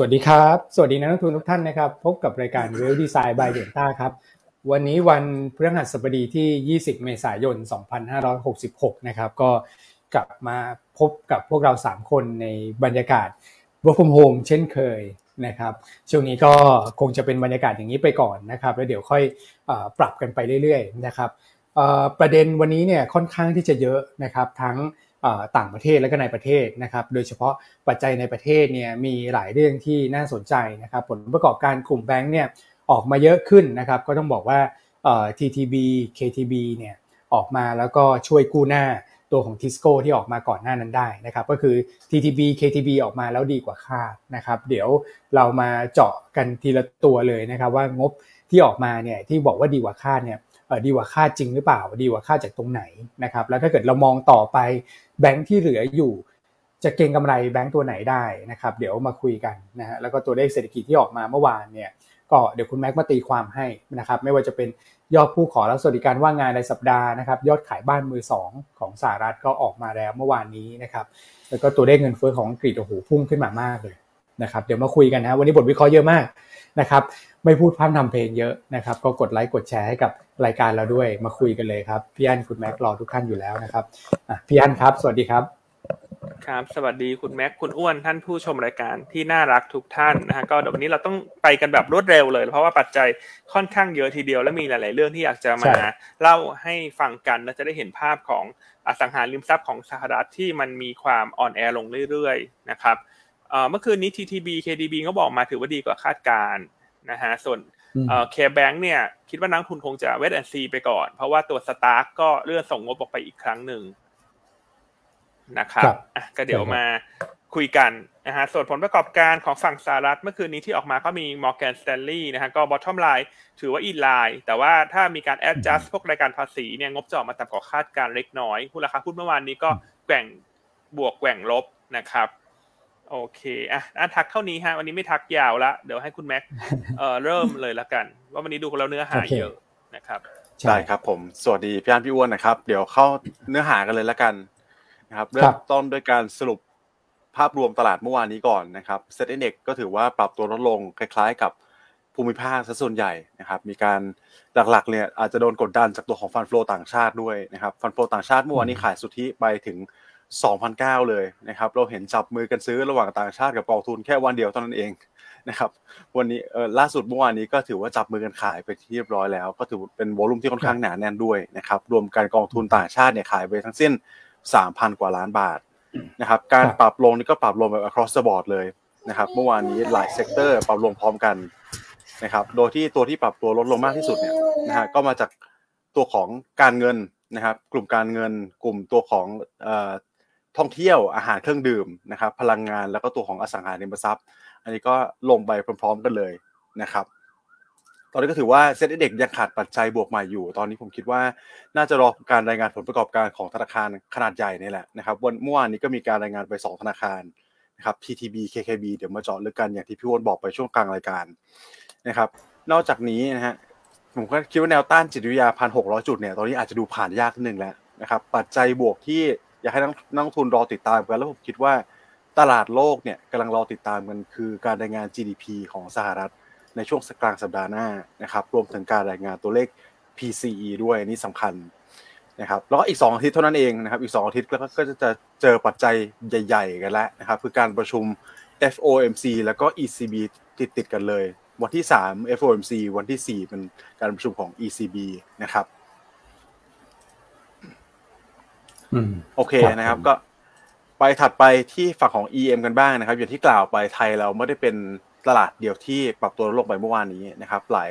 สวัสดีครับ สวัสดีนักลงทุนทุกท่านนะครับ พบกับรายการ Real Design by d e n t a ครับ วันนี้วันพฤหัสบดีที่ 20 เมษายน 2566 นะครับ ก็กลับมาพบกับพวกเรา 3 คนในบรรยากาศ work from home เช่นเคยนะครับ ช่วงนี้ก็คงจะเป็นบรรยากาศอย่างนี้ไปก่อนนะครับ แล้วเดี๋ยวค่อยปรับกันไปเรื่อยๆ นะครับ ประเด็นวันนี้เนี่ยค่อนข้างที่จะเยอะนะครับ ทั้ง ต่างประเทศและก็ในประเทศนะครับ โดยเฉพาะปัจจัยในประเทศเนี่ยมีหลายเรื่องที่น่าสนใจนะครับ ผลประกอบการกลุ่มแบงก์เนี่ยออกมาเยอะขึ้นนะครับ ก็ต้องบอกว่า TTB KTB เนี่ยออกมาแล้วก็ช่วยกู้หน้าตัวของทิสโก้ที่ออกมาก่อนหน้านั้นได้นะครับ ก็คือ TTB KTB ออกมาแล้วดีกว่าคาดนะครับ เดี๋ยวเรามาเจาะกันทีละตัวเลยนะครับ ว่างบที่ออกมาเนี่ยที่บอกว่าดีกว่าคาดเนี่ย ดีกว่าคาดจริงหรือเปล่า ดีกว่าคาดจากตรงไหนนะครับ แล้วถ้าเกิดเรามองต่อไปแบงค์ที่เหลืออยู่ จะเก็งกำไรแบงค์ตัวไหนได้นะครับ เดี๋ยวมาคุยกันนะฮะแล้วก็ตัวเลขเศรษฐกิจที่ออกมาเมื่อวานเนี่ยก็เดี๋ยวคุณแม็กมาตีความให้นะครับไม่ว่าจะเป็นยอดผู้ขอรับสวัสดิการว่างงานในสัปดาห์นะครับยอดขายบ้านมือสองของสหรัฐก็ออกมาแล้วเมื่อวานนี้นะครับแล้วก็ตัวเลขเงินเฟ้อของอังกฤษโอ้โหพุ่งขึ้นมามากเลยนะครับเดี๋ยวมาคุยกันนะวันนี้บทวิเคราะห์เยอะมากนะครับไม่พูดพร่ำทำเพลงเยอะนะครับก็กดไลค์กดแชร์ให้กับ รายการเราด้วยมาคุยกันเลยครับพี่อันคุณแม็กรอทุกท่านอยู่แล้วนะครับพี่อันครับ สวัสดีครับ ครับ สวัสดีคุณแม็กคุณอ้วนท่านผู้ชมรายการที่น่ารักทุกท่านนะฮะก็เดี๋ยววันนี้เราต้องไปกันแบบรวดเร็วเลย เพราะว่าปัจจัยค่อนข้างเยอะทีเดียวและมีหลาย ๆ เรื่องที่อยากจะมาเล่าให้ฟังกันและจะได้เห็นภาพของอสังหาริมทรัพย์ของสหรัฐที่มันมีความอ่อนแอลงเรื่อย ๆ นะครับเมื่อคืนนี้ TTB KDB ก็บอกมาถือว่าดีกว่าคาดการนะฮะส่วน เคแบงค์เนี่ยคิดว่านักทุนคงจะเวทแอนซีไปก่อน เพราะว่าตัวสตาร์กก็เลื่อนส่งงบออกไปอีกครั้งหนึ่งนะครับอะก็เดี๋ยวมาคุยกันนะฮะส่วนผลประกอบการของฝั่งสหรัฐเมื่อคืนนี้ที่ออกมาก็มี Morgan Stanley นะฮะก็ bottom line ถือว่าอินไลน์แต่ว่าถ้ามีการ adjust พวกรายการภาษีเนี่ยงบจะออกมาต่ำกว่าคาดการเล็กน้อยหุ้นราคาหุ้นเมื่อวานนี้ก็แกว่งบวกแกว่งลบนะครับ โอเคอะอะทักเท่านี้ฮะวันนี้ไม่ทักยาวละเดี๋ยวให้คุณแม็กเอ่อเริ่มเลยละกัน ว่าวันนี้ดูเราเนื้อหาเยอะนะครับใช่ครับผมสวัสดีพี่อันพี่วอนนะครับ เดี๋ยวเข้าเนื้อหากันเลยละกันนะครับเริ่มต้นด้วยการสรุปภาพรวมตลาดเมื่อวานนี้ก่อนนะครับ SET Index ก็ถือว่าปรับตัวลดลงคล้ายๆกับภูมิภาคซะส่วนใหญ่นะครับมีการหลักๆเนี่ยอาจจะโดนกดดันจากตัวของ fund flow ต่างชาติด้วยนะครับ fund flow ต่างชาติเมื่อวานนี้ขายสุทธิไปถึง 2009 เลยนะครับเราเห็นจับมือกันซื้อระหว่างต่างชาติกับกองทุนแค่วันเดียวเท่านั้นเองนะครับวันนี้เออล่าสุดเมื่อวานนี้ก็ถือว่าจับมือกันขายไปที่เรียบร้อยแล้ว ก็ถือเป็น volume ที่ค่อนข้างหนาแน่นด้วยนะครับรวมกันกองทุนต่างชาติเนี่ยขายไปทั้งสิ้น 3,000 กว่าล้านบาทนะครับการปรับลงนี่ก็ปรับลงแบบ across the board เลยนะครับเมื่อวานนี้หลาย sector ปรับลงพร้อมกันนะครับโดยที่ตัวที่ปรับตัวลดลงมากที่สุดเนี่ยนะฮะก็มาจากตัวของการเงินนะครับกลุ่มการเงินกลุ่มตัวของ ท่องเที่ยวอาหารเครื่องดื่มนะครับ พลังงานแล้วก็ตัวของอสังหาริมทรัพย์ อันนี้ก็ลงไปพร้อม ๆ กันเลยนะครับ ตอนนี้ก็ถือว่าเซ็ตเด็กยังขาดปัจจัยบวกใหม่อยู่ ตอนนี้ผมคิดว่าน่าจะรอการรายงานผลประกอบการของธนาคารขนาดใหญ่นี่แหละนะครับวันเมื่อวานนี้ก็มีการรายงานไป 2 ธนาคารนะครับ TTB KKB เดี๋ยวมาเจาะลึกกันอย่างที่พี่วอนบอกไปช่วงกลางรายการนะครับ นอกจากนี้นะฮะผมก็คิดว่าแนวต้านจิตวิทยาพันหกร้อยจุดเนี่ยตอนนี้อาจจะดูผ่านยากนิดนึงแล้วนะครับ ปัจจัยบวกที่ อยากให้นักนักทุนรอติดตามกันแล้วผมคิดว่าตลาดโลกเนี่ยกำลังรอติดตามกันคือการรายงาน GDP ของสหรัฐ ในช่วงกลางสัปดาห์หน้านะครับรวมถึงการรายงานตัวเลข PCE ด้วยนี่สำคัญนะครับแล้วก็อีก 2 อาทิตย์เท่านั้นเองนะครับอีก 2 อาทิตย์แล้วก็จะเจอปัจจัยใหญ่ ๆ กันแล้วนะครับคือการประชุม FOMC แล้วก็ ECB ติดติดกันเลย วันที่ 3 FOMC วันที่ 4 เป็นการประชุมของ ECB นะครับ โอเคนะครับ ก็ไปถัดไปที่ฝั่งของ EM กันบ้างนะครับ อย่างที่กล่าวไปไทยเราไม่ได้เป็นตลาดเดียวที่ปรับตัวลดลงไปเมื่อวานนี้นะครับ หลาย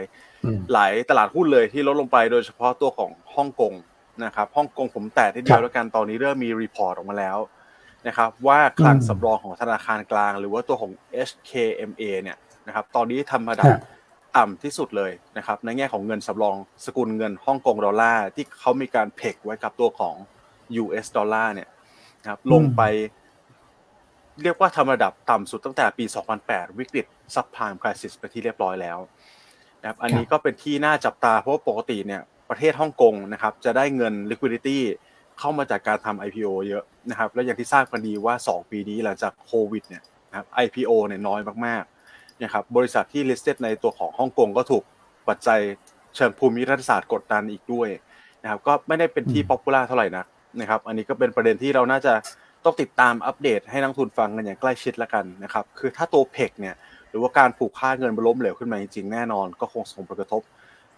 หลายตลาดหุ้นเลยที่ลดลงไปโดยเฉพาะตัวของฮ่องกงนะครับฮ่องกงผมแตะที่เดียวแล้วกันตอนนี้เริ่มมีรีพอร์ตออกมาแล้วนะครับว่าคลังสำรองของธนาคารกลาง หรือว่าตัวของ HKMA เนี่ยนะครับตอนนี้ทำระดับต่ำที่สุดเลยนะครับในแง่ของเงินสำรองสกุลเงินฮ่องกงดอลลาร์ที่เขามีการ peg ไว้กับตัวของ US ดอลลาร์เนี่ยนะครับลงไป เรียกว่าทำระดับต่ำสุดตั้งแต่ปี 2008 วิกฤต subprime crisis ไปที่เรียบร้อยแล้วนะครับอันนี้ก็เป็นที่น่าจับตาเพราะปกติเนี่ยประเทศฮ่องกงนะครับจะได้เงิน liquidity เข้ามาจากการทำ IPO เยอะนะครับ แล้วอย่างที่ทราบกันดีว่า 2 ปีนี้หลังจากโควิดเนี่ยนะครับ IPO เนี่ยน้อยมากนะครับบริษัทที่ listed ในตัวของฮ่องกงก็ถูกปัจจัยเชิงภูมิรัฐศาสตร์กดดันอีกด้วยนะครับก็ไม่ได้เป็นที่ popular เท่าไหร่นัก นะครับ อันนี้ก็เป็นประเด็นที่เราน่าจะต้องติดตามอัปเดตให้นักลงทุนฟังกันอย่างใกล้ชิดแล้วกันนะครับ คือถ้าตัว peg เนี่ยหรือว่าการผูกค่าเงินมันล้มเหลวขึ้นมาจริงๆแน่นอน ก็คงส่งผลกระทบ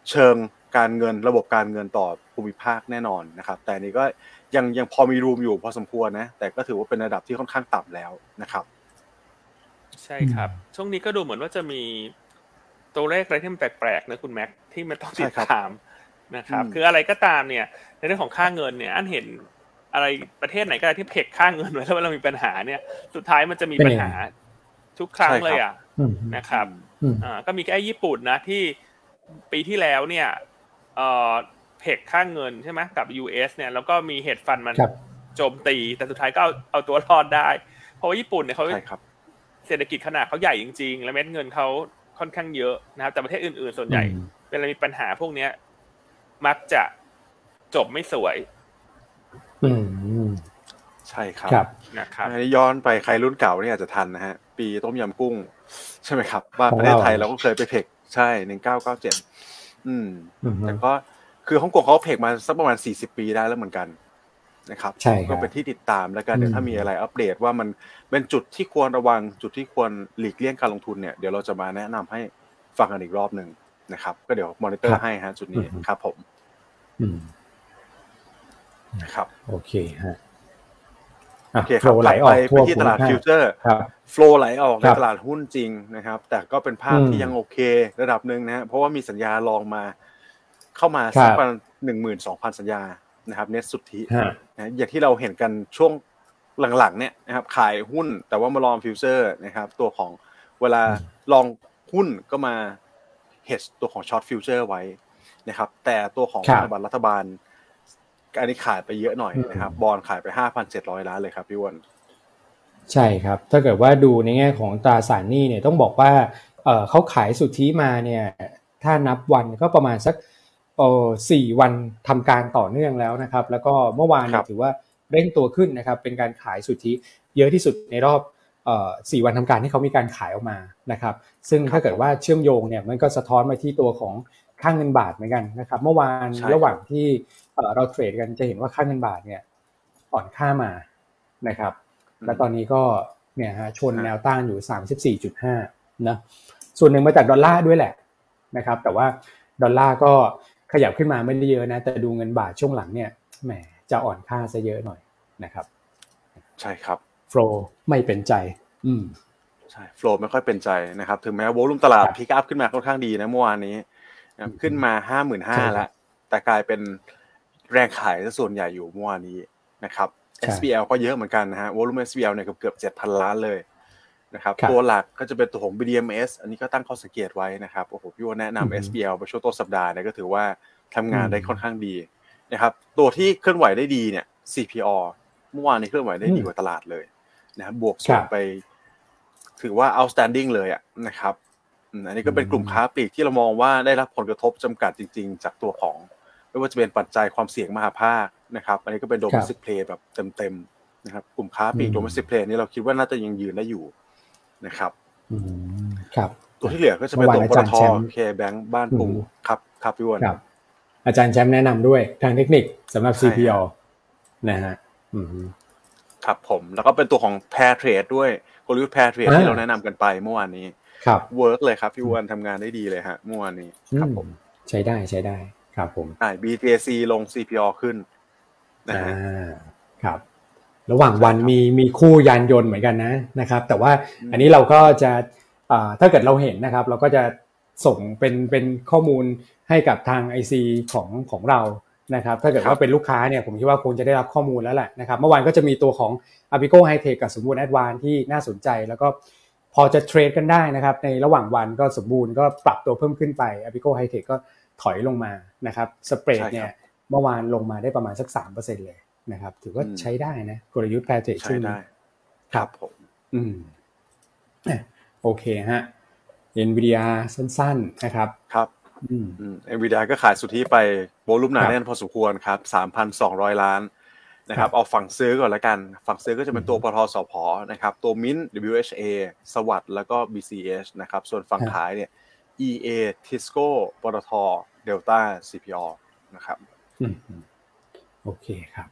เชิงการเงินระบบการเงินต่อภูมิภาคแน่นอนนะครับ แต่นี้ก็ยังยังพอมีรูมอยู่พอสมควรนะ แต่ก็ถือว่าเป็นระดับที่ค่อนข้างต่ำแล้วนะครับ ใช่ครับ ช่วงนี้ก็ดูเหมือนว่าจะมีตัวเลขอะไรที่มันแปลกๆนะคุณแม็กที่มันต้องติดตาม นะครับ คืออะไรก็ตามเนี่ย ในเรื่องของค่าเงินเนี่ย อันเห็นอะไรประเทศไหนก็ได้ที่เพกค่าเงินไว้แล้วเวลามีปัญหาเนี่ย สุดท้ายมันจะมีปัญหาทุกครั้งเลยอะนะครับอ่าก็มีแค่ญี่ปุ่นนะที่ปีที่แล้วเนี่ยเอ่อเพกค่าเงินใช่ไหมกับ US เนี่ยแล้วก็มีเหตุฟันมันโจมตี แต่สุดท้ายก็เอาเอาตัวรอดได้ เพราะว่าญี่ปุ่นเนี่ยเขาเศรษฐกิจขนาดเขาใหญ่จริง ๆ และเม็ดเงินเขาค่อนข้างเยอะนะครับ แต่ประเทศอื่นๆ ส่วนใหญ่เวลามีปัญหาพวกเนี้ย มักจะจบไม่สวย อืมใช่ครับนะครับอันนี้ย้อนไปใครรุ่นเก่าเนี่ยอาจจะทันนะฮะ ปีต้มยำกุ้ง ใช่ไหมครับว่าประเทศไทยเราก็เคยไปเพกใช่หนึ่งเก้าเก้าเจ็ดอืมแต่ก็คือฮ่องกงเขาเพกมาสักประมาณสี่สิบปีได้แล้วเหมือนกันนะครับใช่ก็เป็นที่ติดตามแล้วกันเดี๋ยวถ้ามีอะไรอัปเดตว่ามันเป็นจุดที่ควรระวังจุดที่ควรหลีกเลี่ยงการลงทุนเนี่ยเดี๋ยวเราจะมาแนะนำให้ฟังกันอีกรอบหนึ่ง นะครับ ก็เดี๋ยวมอนิเตอร์ให้ฮะจุดนี้ครับผมนะครับ โอเคฮะโอเคครับไหลออกไปที่ตลาด futures flow ไหลออกในตลาดหุ้นจริงนะครับ แต่ก็เป็นภาพที่ยังโอเคระดับหนึ่งนะเพราะว่ามีสัญญา long มา เข้ามาสักประมาณหนึ่งหมื่นสองพันสัญญานะครับเน็ตสุทธินะอย่างที่เราเห็นกันช่วงหลังๆเนี่ยนะครับ ขายหุ้นแต่ว่ามา long futures นะครับ ตัวของเวลา long หุ้นก็มา hedge ตัวของ short futures ไว้นะครับ แต่ตัวของรัฐบาลรัฐบาลอันนี้ขายไปเยอะหน่อยนะครับ บอลขายไปห้าพันเจ็ดร้อยล้านเลยครับพี่วอนใช่ครับ ถ้าเกิดว่าดูในแง่ของตราสารหนี้เนี่ยต้องบอกว่าเขาขายสุทธิมาเนี่ยถ้านับวันก็ประมาณสักสี่วันทำการต่อเนื่องแล้วนะครับ แล้วก็เมื่อวานถือว่าเร่งตัวขึ้นนะครับ เป็นการขายสุทธิเยอะที่สุดในรอบ สี่วันทำการที่เขามีการขายออกมานะครับ ซึ่งถ้าเกิดว่าเชื่อมโยงเนี่ยมันก็สะท้อนมาที่ตัวของค่างเงินบาทเหมือนกันนะครับ เมื่อวานระหว่างที่เราเทรดกันจะเห็นว่าค่าเงินบาทเนี่ยอ่อนค่ามานะครับ แล้วตอนนี้ก็เนี่ยฮะชนแนวต้านอยู่ 34.5นะส่วนหนึ่งมาจากดอลลาร์ด้วยแหละนะครับ แต่ว่าดอลลาร์ก็ขยับขึ้นมาไม่ได้เยอะนะ แต่ดูเงินบาทช่วงหลังเนี่ยแหมจะอ่อนค่าซะเยอะหน่อยนะครับ ใช่ครับ โฟลไม่เป็นใจ อืมใช่โฟลไม่ค่อยเป็นใจนะครับ ถึงแม้วอลุ่มตลาดพิกอัพขึ้นมาค่อนข้างดีนะเมื่อวานนี้ ขึ้นมาห้าหมื่นห้าแล้ว แต่กลายเป็นแรงขายซะส่วนใหญ่อยู่เมื่อวานนี้นะครับ SBL ก็เยอะเหมือนกันนะฮะวอลุ่ม SBL เนี่ยเกือบเจ็ดพันล้านเลยนะครับตัวหลักก็จะเป็นตัวของ BDMs อันนี้ก็ตั้งข้อสังเกตไว้นะครับโอ้โหพี่ว่าแนะนำ SBL ไปช่วงต้นสัปดาห์เนี่ยก็ถือว่าทำงานได้ค่อนข้างดีนะครับตัวที่เคลื่อนไหวได้ดีเนี่ย CPO เมื่อวานนี้เคลื่อนไหวได้ดีกว่าตลาดเลย นะครับบวกส่วนไป ถือว่า outstanding เลยอะนะครับอันนี้ก็เป็นกลุ่มค้าปลีกที่เรามองว่าได้รับผลกระทบจำกัดจริง ๆ จากตัวของ ไม่ว่าจะเป็นปัจจัยความเสี่ยงมหาภาคนะครับ อันนี้ก็เป็นโดมิสิเพลย์แบบเต็มๆนะครับ กลุ่มค้าปลีกโดมิสิเพลย์นี้เราคิดว่าน่าจะยังยืนได้อยู่นะครับครับ ตัวที่เหลือก็จะเป็นตัวปตทเคแบงก์บ้านปูครับครับพี่วอนอาจารย์แชมป์แนะนำด้วยทางเทคนิคสำหรับ CPO นะฮะ ครับผมแล้วก็เป็นตัวของ pair trade ด้วยกลยุทธ์ pair trade ที่เราแนะนำกันไปเมื่อวานนี้ครับ work เลยครับพี่วอนทำงานได้ดีเลยฮะเมื่อวานนี้ครับผมใช้ได้ใช้ได้ครับผมอ่า BTC ลง CPO ขึ้นนะฮะครับ ระหว่างวันมีมีคู่ยานยนต์เหมือนกันนะนะครับ แต่ว่าอันนี้เราก็จะถ้าเกิดเราเห็นนะครับ เราก็จะส่งเป็นเป็นข้อมูลให้กับทาง IC ของของเรา นะครับถ้าเกิดว่าเป็นลูกค้าเนี่ยผมคิดว่าคงจะได้รับข้อมูลแล้วแหละนะครับเมื่อวานก็จะมีตัวของ a p i c o High Tech กับสมบูรณ์แอดวานที่น่าสนใจ แล้วก็พอจะเทรดกันได้นะครับในระหว่างวันก็สมบูรณ์ก็ปรับตัวเพิ่มขึ้นไป a p i c o High Tech ก็ถอยลงมานะครับสเปรดเนี่ยเมื่อวานลงมาได้ประมาณสักสามเปอร์เซ็นเลยนะครับถือว่าใช้ได้นะกลยุทธ์แพรเทรดช่วงนี้ครับผมอืมโอเคฮะเอ็นวีดีอาสั้นๆนะครับครับ เอ็นวีดีอาก็ขายสุทธิไปโวลุ่มหนาแน่นพอสมควรครับสามพันสองร้อยล้านนะครับเอาฝั่งซื้อก่อนละกัน ฝั่งซื้อก็จะเป็นตัวปทสพนะครับ ตัวมิน WHA สวัสด์แล้วก็ BCH นะครับ ส่วนฝั่งขายเนี่ย EA Tisco ปตทเดลต้า CPO นะครับโอเคครับ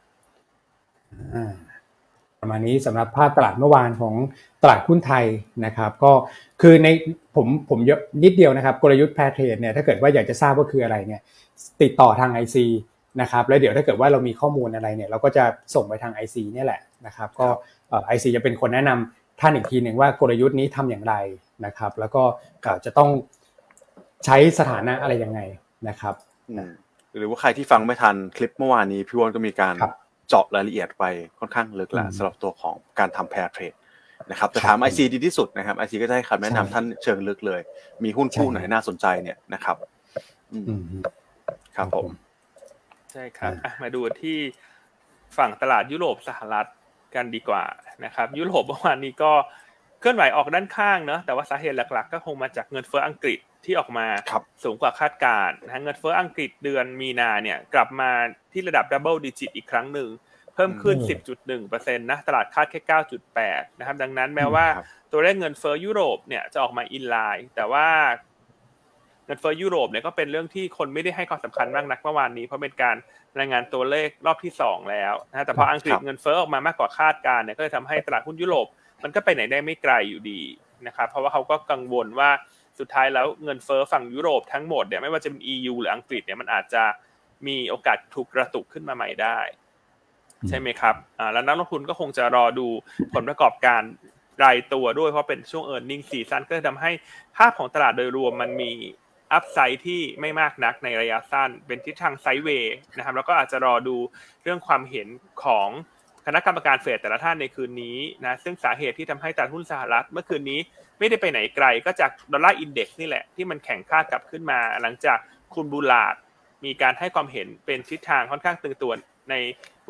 ประมาณนี้สำหรับภาพตลาดเมื่อวานของตลาดหุ้นไทยนะครับก็คือในผมผมเยอะนิดเดียวนะครับกลยุทธ์แพรเทรดเนี่ยถ้าเกิดว่าอยากจะทราบว่าคืออะไรเนี่ยติดต่อทาง IC นะครับแล้วเดี๋ยวถ้าเกิดว่าเรามีข้อมูลอะไรเนี่ยเราก็จะส่งไปทาง IC เนี่ยแหละนะครับก็ไอซีจะเป็นคนแนะนำท่านอีกทีหนึ่งว่ากลยุทธ์นี้ทำอย่างไรนะครับ แล้วก็จะต้องใช้สถานะอะไรยังไงนะครับหรือว่าใครที่ฟังไม่ทันคลิปเมื่อวานนี้พี่วอนก็มีการ เจาะรายละเอียดไปค่อนข้างลึกแล้วสำหรับตัวของการทำ pair trade นะครับแต่ถาม IC ดีที่สุดนะครับ IC ก็จะให้คำแนะนำท่านเชิงลึกเลย มีหุ้นคู่ไหนน่าสนใจเนี่ยนะครับครับผมใช่ครับมาดูที่ฝั่งตลาดยุโรปสหรัฐกันดีกว่านะครับ ยุโรปเมื่อวานนี้ก็เคลื่อนไหวออกด้านข้างเนอะแต่ว่าสาเหตุหลัก ๆ ก็คงมาจากเงินเฟ้ออังกฤษที่ออกมาสูงกว่าคาดการณ์นะเงินเฟ้ออังกฤษเดือนมีนาเนี่ยกลับมาที่ระดับ double digit อีกครั้งหนึ่งเพิ่มขึ้น 10.1%นะตลาดคาดแค่ 9.8 นะครับ ดังนั้นแม้ว่าตัวเลขเงินเฟ้อยุโรปเนี่ยจะออกมา in line แต่ว่าเงินเฟ้อยุโรปเนี่ยก็เป็นเรื่องที่คนไม่ได้ให้ความสำคัญมากนักเมื่อวานนี้เพราะเป็นการรายงานตัวเลขรอบที่ 2 แล้วนะแต่พออังกฤษเงินเฟ้อออกมามากกว่าคาดการเนี่ยก็เลยทำให้ตลาดหุ้นยุโรปมันก็ไปไหนได้ไม่ไกลอยู่ดีนะครับเพราะว่าเขาก็กังวลว่า สุดท้ายแล้วเงินเฟ้อฝั่งยุโรปทั้งหมดเนี่ยไม่ว่าจะเป็น EU หรืออังกฤษเนี่ยมันอาจจะมีโอกาสถูกกระตุกขึ้นมาใหม่ได้ ใช่ไหมครับอ่าแล้วนักลงทุนก็คงจะรอดูผลประกอบการรายตัวด้วยเพราะเป็นช่วงเออร์เน็งซีซั่นก็จะทำให้ภาพของตลาดโดยรวมมันมีอัพไซด์ที่ไม่มากนักในระยะสั้น เป็นทิศทางไซด์เวย์นะครับแล้วก็อาจจะรอดูเรื่องความเห็นของ คณะกรรมการเฟดแต่ละท่านในคืนนี้นะซึ่งสาเหตุที่ทำให้ตลาดหุ้นสหรัฐเมื่อคืนนี้ไม่ได้ไปไหนไกลก็จากดอลลาร์อินเด็กซ์นี่แหละที่มันแข่งค่ากลับขึ้นมา หลังจากคุณบูลาดมีการให้ความเห็นเป็นทิศทางค่อนข้างตึงตัวใน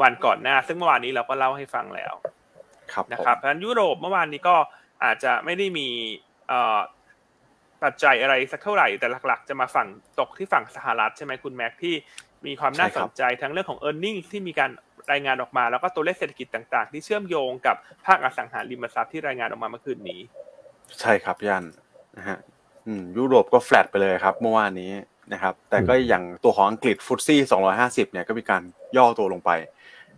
วันก่อนหน้า ซึ่งเมื่อวานนี้เราก็เล่าให้ฟังแล้วนะครับเพราะฉะนั้นยุโรปเมื่อวานนี้ก็อาจจะไม่ได้มีปัจจัยอะไรสักเท่าไหร่แต่หลัก ๆ จะมาฝั่งตกที่ฝั่งสหรัฐใช่ไหมคุณแม็กที่มีความน่าสนใจทั้งเรื่องของ e a r n i n g ที่มีการ รายงานออกมา แล้วก็ตัวเลขเศรษฐกิจต่าง ๆ ที่เชื่อมโยงกับภาคอสังหาริมทรัพย์ที่รายงานออกมาเมื่อคืนนี้ ใช่ครับยันนะฮะยุโรปก็แฟลตไปเลยครับ เมื่อวานนี้นะครับ แต่ก็อย่างตัวของอังกฤษฟุตซี่250 เนี่ยก็มีการย่อตัวลงไป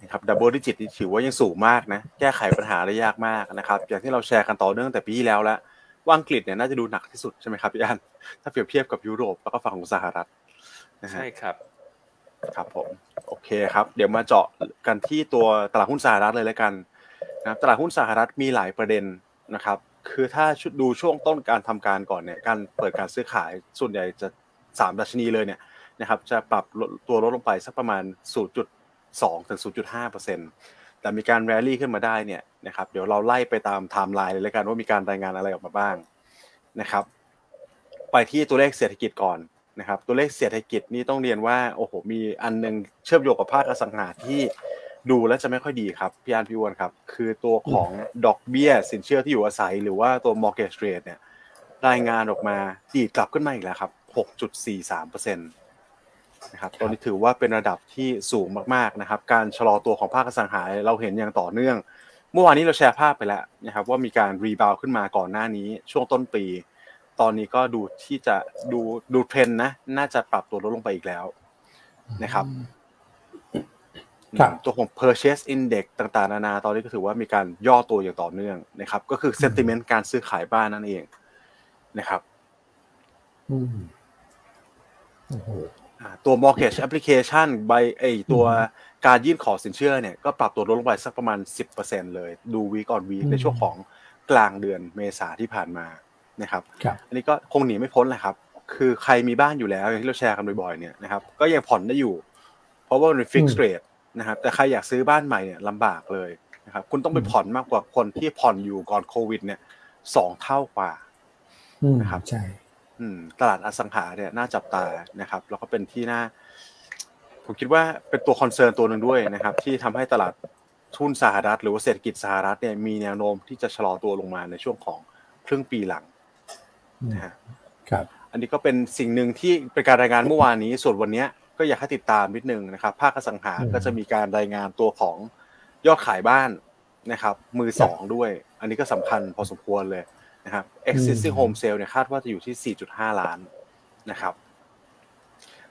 นะครับ double digit ถือว่ายังสูงมากนะ แก้ไขปัญหาได้ยากมากนะครับ อย่างที่เราแชร์กันต่อเนื่องแต่ปีที่แล้วแล้วว่าอังกฤษเนี่ยน่าจะดูหนักที่สุดใช่ไหมครับพี่อันถ้าเปรียบเทียบกับยุโรปแล้วก็ฝั่งของสหรัฐใช่ครับ ครับผมโอเคครับ เดี๋ยวมาเจาะกันที่ตัวตลาดหุ้นสหรัฐเลยแล้วกันนะตลาดหุ้นสหรัฐมีหลายประเด็นนะครับ คือถ้าดูช่วงต้นการทำการก่อนเนี่ยการเปิดการซื้อขายส่วนใหญ่จะสามดัชนีเลยเนี่ยนะครับจะปรับตัวลดลงไปสักประมาณ 0.2ถึง0.5เปอร์เซ็นต์แต่มีการแรลลี่ขึ้นมาได้เนี่ยนะครับเดี๋ยวเราไล่ไปตามไทม์ไลน์เลยแล้วกันว่ามีการรายงานอะไรออกมาบ้างนะครับ ไปที่ตัวเลขเศรษฐกิจก่อน นะครับตัวเลขเศรษฐกิจนี่ต้องเรียนว่าโอ้โหมีอันนึงเชื่อมโยงกับภาคอสังหาที่ดูแล้วจะไม่ค่อยดีครับพี่อันพี่วอนครับ คือตัวของดอกเบี้ยสินเชื่อที่อยู่อาศัย หรือว่าตัว mortgage rate เนี่ยรายงานออกมาดีดกลับขึ้นมาอีกแล้วครับ6.43%นะครับตอนนี้ถือว่าเป็นระดับที่สูงมากๆนะครับ การชะลอตัวของภาคอสังหาเราเห็นอย่างต่อเนื่อง เมื่อวานนี้เราแชร์ภาพไปแล้วนะครับว่ามีการรีบาวขึ้นมาก่อนหน้านี้ช่วงต้นปี ตอนนี้ก็ดูที่จะดูดูเทรนนะ น่าจะปรับตัวลดลงไปอีกแล้วนะครับตัวของ purchase index ต่างๆ นานาตอนนี้ก็ถือว่ามีการย่อตัวอย่างต่อเนื่องนะครับ ก็คือ sentiment การซื้อขายบ้านนั่นเองนะครับตัว mortgage application ใบไอตัวการยื่นขอสินเชื่อเนี่ยก็ปรับตัวลดลงไปสักประมาณ 10%เลย ดู week on week ในช่วงของกลางเดือนเมษาที่ผ่านมา นะครับอันนี้ก็คงหนีไม่พ้นแหละครับ คือใครมีบ้านอยู่แล้วอย่างที่เราแชร์กันบ่อยๆเนี่ยนะครับก็ยังผ่อนได้อยู่ เพราะว่ามัน fixed rate นะครับแต่ใครอยากซื้อบ้านใหม่เนี่ยลำบากเลยนะครับคุณต้องไปผ่อนมากกว่าคนที่ผ่อนอยู่ก่อนโควิด เนี่ยสองเท่ากว่านะครับใช่ตลาดอสังหาเนี่ยน่าจับตานะครับ แล้วก็เป็นที่น่า ผมคิดว่าเป็นตัวคอนเซิร์นตัวหนึ่งด้วยนะครับ ที่ทำให้ตลาดทุนสหรัฐ หรือว่าเศรษฐกิจสหรัฐเนี่ยมีแนวโน้มที่จะชะลอตัวลงมาในช่วงของครึ่งปีหลัง นะฮะครับอันนี้ก็เป็นสิ่งหนึ่งที่เป็นการรายงานเมื่อวานนี้ ส่วนวันนี้ก็อยากให้ติดตามนิดนึงนะครับ ภาคอสังหาก็จะมีการรายงานตัวของยอดขายบ้านนะครับ มือสองด้วย อันนี้ก็สำคัญพอสมควรเลยนะครับ existing home sale เนี่ยคาดว่าจะอยู่ที่ 4.5 ล้านนะครับ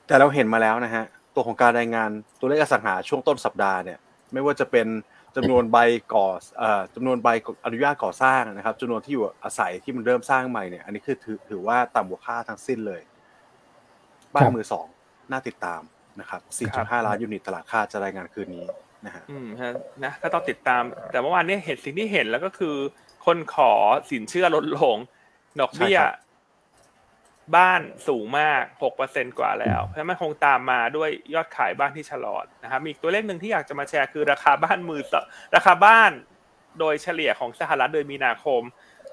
แต่เราเห็นมาแล้วนะฮะ ตัวของการรายงานตัวเลขอสังหาช่วงต้นสัปดาห์เนี่ย ไม่ว่าจะเป็น จำนวนใบก่อเอ่อจำนวนใบอนุญาตก่อสร้างนะครับจำนวนที่อยู่อาศัยที่มันเริ่มสร้างใหม่เนี่ย อันนี้คือถือถือว่าต่ำกว่าค่าทั้งสิ้นเลย บ้านมือสองน่าติดตามนะครับ4.5ล้านยูนิตตลาดค่าจะรายงานคืนนี้นะฮะอืมฮะนะก็ต้องติดตาม แต่เมื่อวานนี้เห็นสิ่งที่เห็นแล้วก็คือ คนขอสินเชื่อลดลง ดอกเบี้ยใช่ครั บ้านสูงมากหกเปอร์เซ็นกว่าแล้ว เพราะฉะนั้นมันคงตามมาด้วยยอดขายบ้านที่ชะลอนะครับมีอีกตัวเลขหนึ่งที่อยากจะมาแชร์คือราคาบ้านมือราคาบ้านโดยเฉลี่ยของสหรัฐเดือนมีนาคม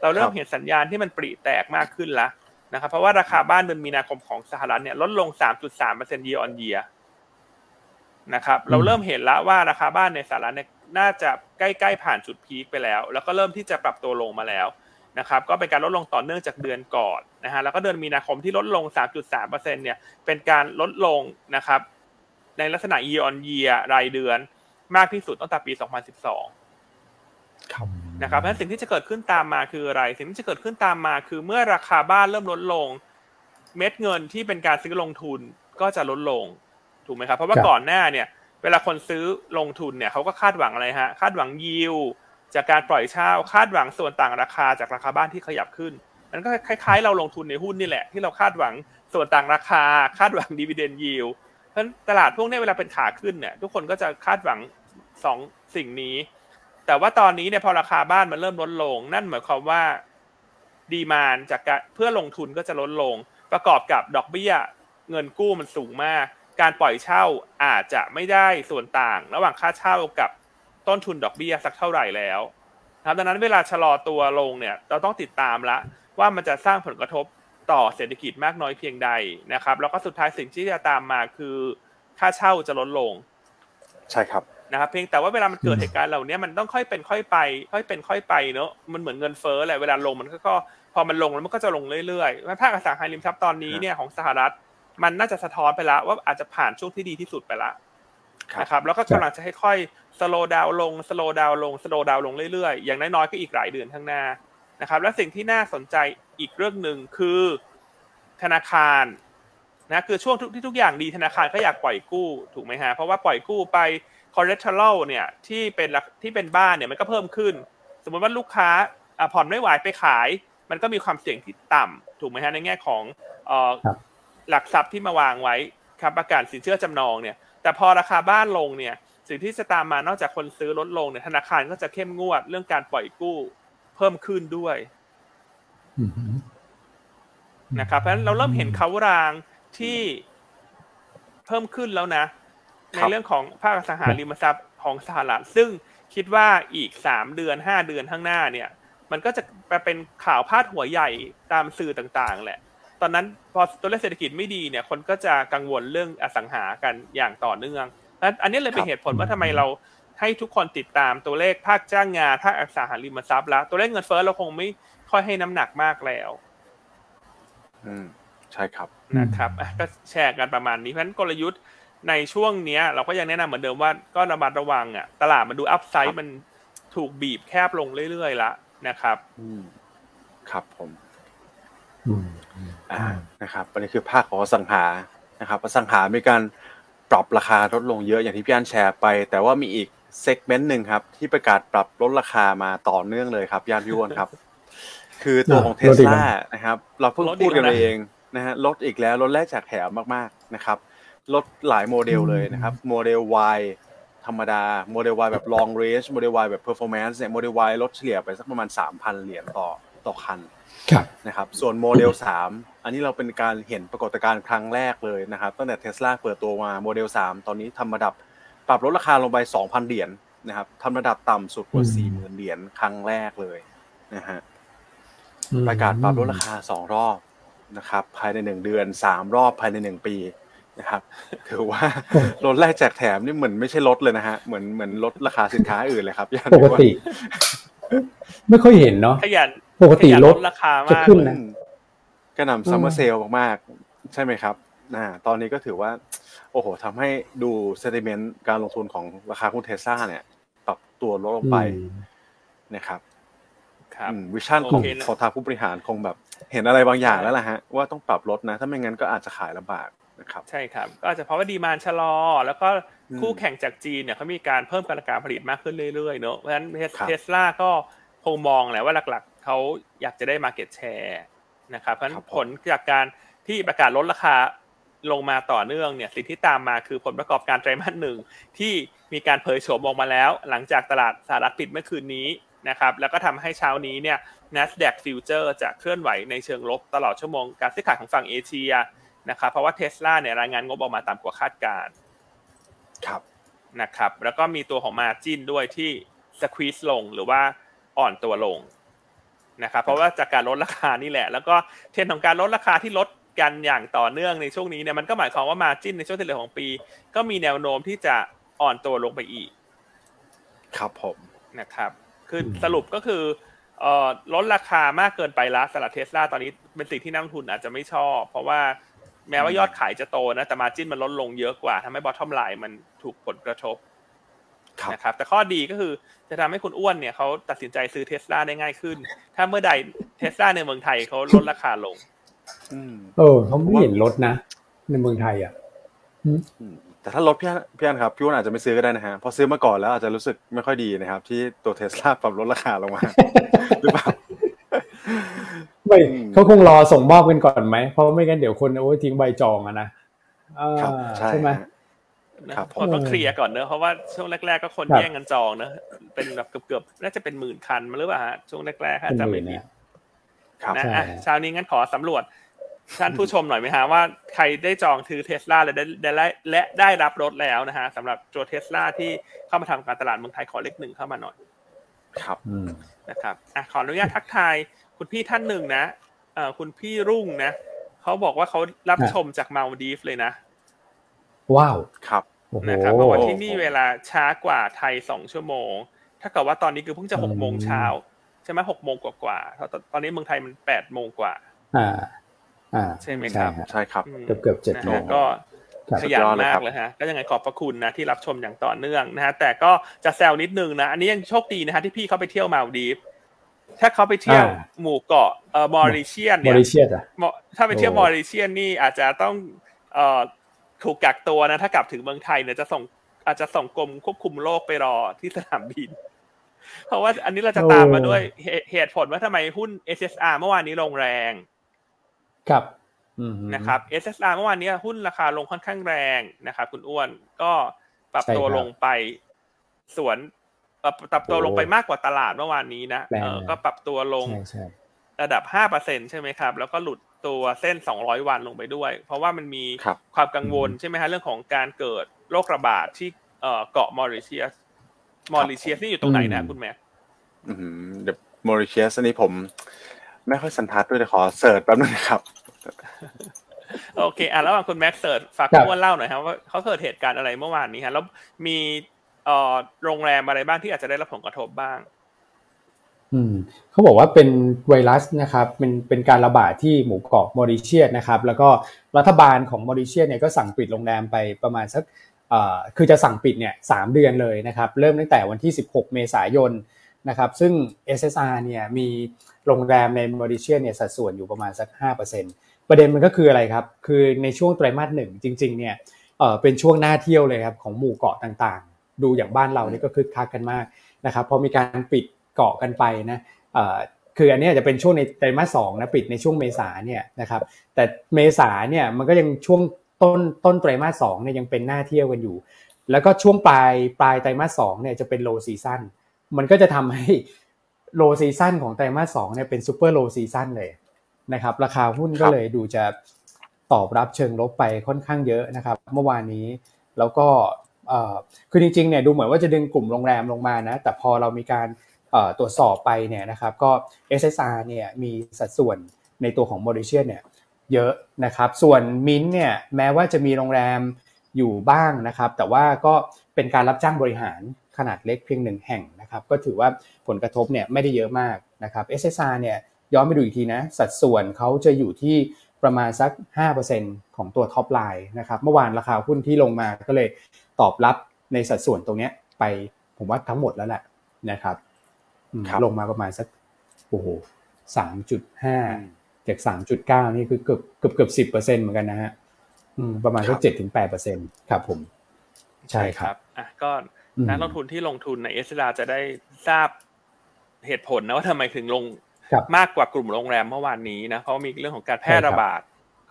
เราเริ่มเห็นสัญญาณที่มันปริแตกมากขึ้นแล้วนะครับเพราะว่าราคาบ้านเดือนมีนาคมของสหรัฐเนี่ยลดลง 3.3% year on year นะครับเราเริ่มเห็นแล้วว่าราคาบ้านในสหรัฐเนี่ยน่าจะใกล้ๆผ่านจุดพีคไปแล้ว แล้วก็เริ่มที่จะปรับตัวลงมาแล้ว นะครับก็เป็นการลดลงต่อเนื่องจากเดือนก่อนนะฮะแล้วก็เดือนมีนาคมที่ลดลง 3.3%เนี่ยเป็นการลดลงนะครับในลักษณะ year on year รายเดือนมากที่สุดตั้งแต่ปี 2012ครับนะครับเพราะฉะนั้นสิ่งที่จะเกิดขึ้นตามมาคืออะไร สิ่งที่จะเกิดขึ้นตามมาคือเมื่อราคาบ้านเริ่มลดลง เม็ดเงินที่เป็นการซื้อลงทุนก็จะลดลงถูกไหมครับเพราะว่าครับก่อนหน้าเนี่ย เวลาคนซื้อลงทุนเนี่ยเขาก็คาดหวังอะไรฮะคาดหวังยิว จากการปล่อยเช่าคาดหวังส่วนต่างราคาจากราคาบ้านที่ขยับขึ้นมันก็คล้ายๆ เราลงทุนในหุ้นนี่แหละ ที่เราคาดหวังส่วนต่างราคา คาดหวังดีเวเดนยิวเพราะตลาดพวกนี้เวลาเป็นขาขึ้นเนี่ยทุกคนก็จะคาดหวังสองสิ่งนี้ แต่ว่าตอนนี้เนี่ยพอราคาบ้านมันเริ่มลดลง นั่นหมายความว่าดีมานจากการเพื่อลงทุนก็จะลดลง ประกอบกับดอกเบี้ยเงินกู้มันสูงมาก การปล่อยเช่าอาจจะไม่ได้ส่วนต่าง ระหว่างค่าเช่ากับ ต้นทุนดอกเบี้ยสักเท่าไหร่แล้วนะครับดังนั้นเวลาชะลอตัวลงเนี่ยเราต้องติดตามละว่ามันจะสร้างผลกระทบต่อเศรษฐกิจมากน้อยเพียงใดนะครับ แล้วก็สุดท้ายสิ่งที่จะตามมาคือค่าเช่าจะลดลง ใช่ครับนะครับเพียงแต่ว่าเวลามันเกิดเหตุการณ์เหล่านี้มันต้องค่อยเป็นค่อยไป ค่อยเป็นค่อยไปเนอะมันเหมือนเงินเฟ้อแหละเวลาลงมันก็ก็พอมันลงแล้วมันก็จะลงเรื่อยๆภาคอสังหาริมทรัพย์ตอนนี้เนี่ยของสหรัฐ มันน่าจะสะท้อนไปแล้วว่าอาจจะผ่านช่วงที่ดีที่สุดไปละครับนะครับแล้วก็กำลังจะค่อยๆ สโลว์ดาวลงสโลว์ดาวลงสโลว์ดาวลงเรื่อยๆ อย่างน้อยๆก็อีกหลายเดือนข้างหน้านะครับ และสิ่งที่น่าสนใจอีกเรื่องหนึ่งคือธนาคารนะคือช่วงที่ทุกอย่างดีธนาคารก็อยากปล่อยกู้ถูกไหมฮะเพราะว่าปล่อยกู้ไป collateral เนี่ยที่เป็นราที่เป็นบ้านเนี่ยมันก็เพิ่มขึ้น สมมติว่าลูกค้าอะผ่อนไม่ไหวไปขาย มันก็มีความเสี่ยงที่ต่ำถูกไหมฮะในแง่ของเอ่อครับหลักทรัพย์ที่มาวางไว้ครับประกันสินเชื่อจำนองเนี่ยแต่พอราคาบ้านลงเนี่ย สิ่งที่จะตามมานอกจากคนซื้อลดลงเนี่ยธนาคารก็จะเข้มงวดเรื่องการปล่อยกู้เพิ่มขึ้นด้วยอืมนะครับเพราะฉะนั้นเราเริ่มเห็นเขารางที่เพิ่มขึ้นแล้วนะ ในเรื่องของภาคอสังหาริมทรัพย์ของสหรัฐซึ่งคิดว่าอีกสามเดือนห้าเดือนข้างหน้าเนี่ย มันก็จะเป็นข่าวพาดหัวใหญ่ตามสื่อต่างๆ แหละ ตอนนั้นพอตัวเลขเศรษฐกิจไม่ดีเนี่ย คนก็จะกังวลเรื่องอสังหากันอย่างต่อเนื่องและ อันนี้เลยเป็นเหตุผลว่าทำไมเราให้ทุกคนติดตามตัวเลขภาคจ้างงานภาคอสังหาริมทรัพย์แล้วตัวเลขเงินเฟ้อเราคงไม่ค่อยให้น้ำหนักมากแล้ว อืมใช่ครับนะครับอะก็แชร์กันประมาณนี้เพราะฉะนั้นกลยุทธ์ในช่วงเนี้ย เราก็ยังแนะนำเหมือนเดิมว่าก็ระมัดระวังอะ ตลาดมันดูอัพไซครัด์บมันถูกบีบแคบลงเรื่อยๆละนะครับ อืมครับผมอืมอ่านะครับอันนี้คือภาคของอสังหานะครับอสังหามีการ ปรับราคาลดลงเยอะอย่างที่พี่อันแชร์ไป แต่ว่ามีอีก segment หนึ่งครับ ที่ประกาศปรับลดราคามาต่อเนื่องเลยครับย่านพี่อ้วนครับ คือตัวของเทสลานะครับ เราเพิ่งพูดกันไปเองนะฮะลดอีกแล้วลดแรกจากแถมมากๆนะครับ ลดหลายโมเดลเลยนะครับโมเดล Y ธรรมดาโมเดล Y แบบ long range โมเดล Y แบบ performance เนี่ยโมเดล Y ลดเฉลี่ยไปสักประมาณ 3,000 เหรียญต่อต่อคันครับ นะครับส่วนโมเดล 3 อันนี้เราเป็นการเห็นปรากฏการณ์ครั้งแรกเลยนะครับตั้งแต่เทสลาเปิดตัวมาโมเดล 3 ตอนนี้ทำระดับปรับลดราคาลงไป 2,000 เหรียญนะครับทำระดับต่ำสุดกว่า 40,000 เหรียญครั้งแรกเลยนะฮะประกาศปรับลดราคา 2 รอบนะครับภายใน 1 เดือน 3 รอบภายใน 1 ปีนะครับถือว่าลดแรกแจกแถมนี่เหมือนไม่ใช่ลดเลยนะฮะเหมือนเหมือนลดราคาสินค้าอื่นเลยครับย่านปกติ ไม่ค่อยเห็นเนาะขยัน ปกติขยันลดลดราคาจะมากขึ้นเลนะกระหน่ำ summer sale มากๆ ใช่ไหมครับอ่าตอนนี้ก็ถือว่า โอ้โหทำให้ดู sentiment การลงทุนของราคาหุ้นเทสลาเนี่ยปรับตัวลดลงไปนะครับครับ vision ของของทางผู้บริหารคงแบบ เห็นอะไรบางอย่างแล้วล่ะฮะ ว่าต้องปรับลดนะ ถ้าไม่งั้นก็อาจจะขายลำบากนะครับ ใช่ครับ ก็อาจจะเพราะว่า demand ชะลอ แล้วก็คู่แข่งจากจีนเนี่ยเขามีการเพิ่มการการผลิตมากขึ้นเรื่อยๆเนอะเพราะฉะนั้นเทสลาก็คงมองแหละว่าหลักๆ เขาอยากจะได้มาเก็ตแชร์นะครับเพราะฉะนั้นผลจากการที่ประกาศลดราคาลงมาต่อเนื่องเนี่ยสิ่งที่ตามมาคือผลประกอบการไตรมาสหนึ่งที่มีการเผยโฉมออกมาแล้ว หลังจากตลาดสหรัฐปิดเมื่อคืนนี้นะครับแล้วก็ทำให้เช้านี้เนี่ย NASDAQ Future จะเคลื่อนไหวในเชิงลบตลอดชั่วโมงการซื้อขายของฝั่งเอเชียนะครับเพราะว่าเทสลาเนี่ยรายงานงบออกมาตามกว่าคาดการครับนะครับแล้วก็มีตัวของมาจินด้วยที่สควีสลงหรือว่าอ่อนตัวลง นะครับเพราะว่าจากการลดราคานี่แหละ แล้วก็เทรนของการลดราคาที่ลดกันอย่างต่อเนื่องในช่วงนี้เนี่ยมันก็หมายความว่ามาจินในช่วงที่เหลือของปี ก็มีแนวโน้มที่จะอ่อนตัวลงไปอีก ครับผมนะครับ คือสรุปก็คือเอ่อลดราคามากเกินไปละสำหรับเทสลาตอนนี้เป็นสิ่งที่นักลงทุนอาจจะไม่ชอบ เพราะว่าแม้ว่ายอดขายจะโตนะแต่ margin มันลดลงเยอะกว่าทำให้ bottom line มันถูกผลกระทบ นะครับแต่ข้อดีก็คือจะทำให้คุณอ้วนเนี่ยเขาตัดสินใจซื้อเทสลาได้ง่ายขึ้น ถ้าเมื่อใดเทสลาในเมืองไทยเขาลดราคาลงเออเขาไม่เห็นลดนะ ในเมืองไทยอะแต่ถ้าลดพี่พี่อันครับพี่อ้วนอาจจะไม่ซื้อก็ได้นะฮะพอซื้อมาก่อนแล้วอาจจะรู้สึกไม่ค่อยดีนะครับ ที่ตัวเทสลาปรับลดราคาลงมาหรือเปล่าไม่เขาคงรอส่งมอบกันก่อนไหมเพราะไม่งั้นเดี๋ยวคนโอ้ทิ้งใบจองอะนะใช่ไหม ครับผมต้องเคลียร์ก่อนเนอะเพราะว่าช่วงแรก ๆ ก็คนแย่งกันจองเนอะเป็นแบบเกือบๆน่าจะเป็นหมื่นคันมาหรือเปล่าฮะช่วงแรกๆถ้าจำไม่ผิดนะเช้านี้งั้นขอสำรวจท่านผู้ชมหน่อยไหมฮะว่าใครได้จองถือเทสลาและได้และได้รับรถแล้วนะฮะสำหรับตัวเทสลาที่เข้ามาทำการตลาดเมืองไทยขอเลขหนึ่งเข้ามาหน่อย ครับนะครับอะขออนุญาตทักทายคุณพี่ท่านหนึ่งนะเอ่อคุณพี่รุ่งนะเขาบอกว่าเขารับชมจากมาลดีฟเลยนะ ว้าวครับนะครับเพราะว่าที่นี่เวลาช้ากว่าไทยสองชั่วโมง ถ้าเกิดว่าตอนนี้คือเพิ่งจะหกโมงเช้าใช่ไหมหกโมงกว่าๆตอนนี้เมืองไทยมันแปดโมงกว่า อ่า อ่า ใช่ไหมครับ ใช่ครับ เกือบเกือบเจ็ดโมงก็ขยันมากเลยฮะ ก็ยังไงขอบพระคุณนะที่รับชมอย่างต่อเนื่องนะฮะ แต่ก็จะแซวนิดนึงนะ อันนี้ยังโชคดีนะฮะที่พี่เขาไปเที่ยวมาลดีฟถ้าเขาไปเที่ยวหมู่เกาะเอ่อมอริเชียนเนี่ยมอริเชียนอะถ้าไปเที่ยวมอริเชียนนี่อาจจะต้องเอ่อ ถูกกักตัวนะถ้ากลับถึงเมืองไทยเนี่ยจะส่งอาจจะส่งกรมควบคุมโรคไปรอที่สนามบิน เพราะว่าอันนี้เราจะตามมาด้วยเหตุผลว่าทำไมหุ้น SSR เมื่อวานนี้ลงแรงครับนะครับ SSR เมื่อวานนี้หุ้นราคาลงค่อนข้างแรงนะครับคุณอ้วนก็ปรับตัวลงไปสวนปรับตัวลงไปมากกว่าตลาดเมื่อวานนี้นะเออก็ปรับตัวลงระดับห้าเปอร์เซ็นใช่ไหมครับ แล้วก็หลุด ตัวเส้นสองร้อยวันลงไปด้วย เพราะว่ามันมีความกังวลใช่ไหมฮะเรื่องของการเกิดโรคระบาดที่เกาะมอริเชียสมอริเชียสนี่อยู่ตรงไหนนะคุณแม่เดี๋ยวมอริเชียสนี่ผม ไม่ค่อยสันทัดด้วยแต่ขอเสิร์ชแป๊บนึงครับ โอเค อะแล้วคุณแม็กเสิร์ชฝากคุณเล่าหน่อยครับว่าเขาเกิดเหตุการณ์อะไรเมื่อวานนี้ฮะแล้วมีเอ่อโรงแรมอะไรบ้างที่อาจจะได้รับผลกระทบบ้าง อืมเขาบอกว่าเป็นไวรัสนะครับเป็นเป็นการระบาดที่หมู่เกาะมอริเชียสนะครับ แล้วก็รัฐบาลของมอริเชียสเนี่ยก็สั่งปิดโรงแรมไปประมาณสักคือจะสั่งปิดเนี่ยสามเดือนเลยนะครับ เริ่มตั้งแต่วันที่ 16 เมษายนนะครับ ซึ่ง SSR เนี่ยมีโรงแรมในมอริเชียสเนี่ยสัดส่วนอยู่ประมาณสัก 5%ประเด็นมันก็คืออะไรครับ คือในช่วงไตรมาสหนึ่งจริงๆเนี่ยเป็นช่วงหน้าเที่ยวเลยครับของหมู่เกาะต่างๆ ดูอย่างบ้านเราเนี่ยก็คึกคักกันมากนะครับพอมีการปิด เกาะกันไปนะคืออันนี้จะเป็นช่วงในไตรมาสสองนะปิดในช่วงเมษาเนี่ยนะครับแต่เมษาเนี่ยมันก็ยังช่วงต้นต้นไตรมาสสองเนี่ยยังเป็นหน้าเที่ยวกันอยู่ แล้วก็ช่วงปลายปลายไตรมาสสองเนี่ยจะเป็น low seasonมันก็จะทำให้ low season ของไตรมาสสองเนี่ยเป็น super low season เลยนะครับราคาหุ้นก็เลยดูจะตอบรับเชิงลบไปค่อนข้างเยอะนะครับเมื่อวานนี้แล้วก็คือจริงๆเนี่ยดูเหมือนว่าจะดึงกลุ่มโรงแรมลงมานะแต่พอเรามีการ ตรวจสอบไปเนี่ยนะครับก็ SHR เนี่ยมีสัดส่วนในตัวของ m a u r i t i u s เนี่ยเยอะนะครับ ส่วนมินเนี่ยแม้ว่าจะมีโรงแรมอยู่บ้างนะครับ แต่ว่าก็เป็นการรับจ้างบริหารขนาดเล็กเพียงหนึ่งแห่งนะครับ ก็ถือว่าผลกระทบเนี่ยไม่ได้เยอะมากนะครับ SHR เนี่ยย้อนไปดูอีกทีนะ สัดส่วนเขาจะอยู่ที่ประมาณสัก 5%ของตัว top line นะครับ เมื่อวานราคาหุ้นที่ลงมาก็เลยตอบรับในสัดส่วนตรงนี้ไปผมว่าทั้งหมดแล้วแหละนะครับ ลงมาประมาณสักโอ้โหสามจุดห้าจากสามจุดเก้านี่คือเกือบเกือบเกือบสิบเปอร์เซ็นต์เหมือนกันนะฮะประมาณสักเจ็ดถึงแปดเปอร์เซ็นครับผม ใช่ครับอะก็นักลงทุนที่ลงทุนใน SHR จะได้ทราบเหตุผลนะว่าทำไมถึงลงมากกว่ากลุ่มโรงแรมเมื่อวานนี้นะ เพราะมีเรื่องของการแพร่ระบาด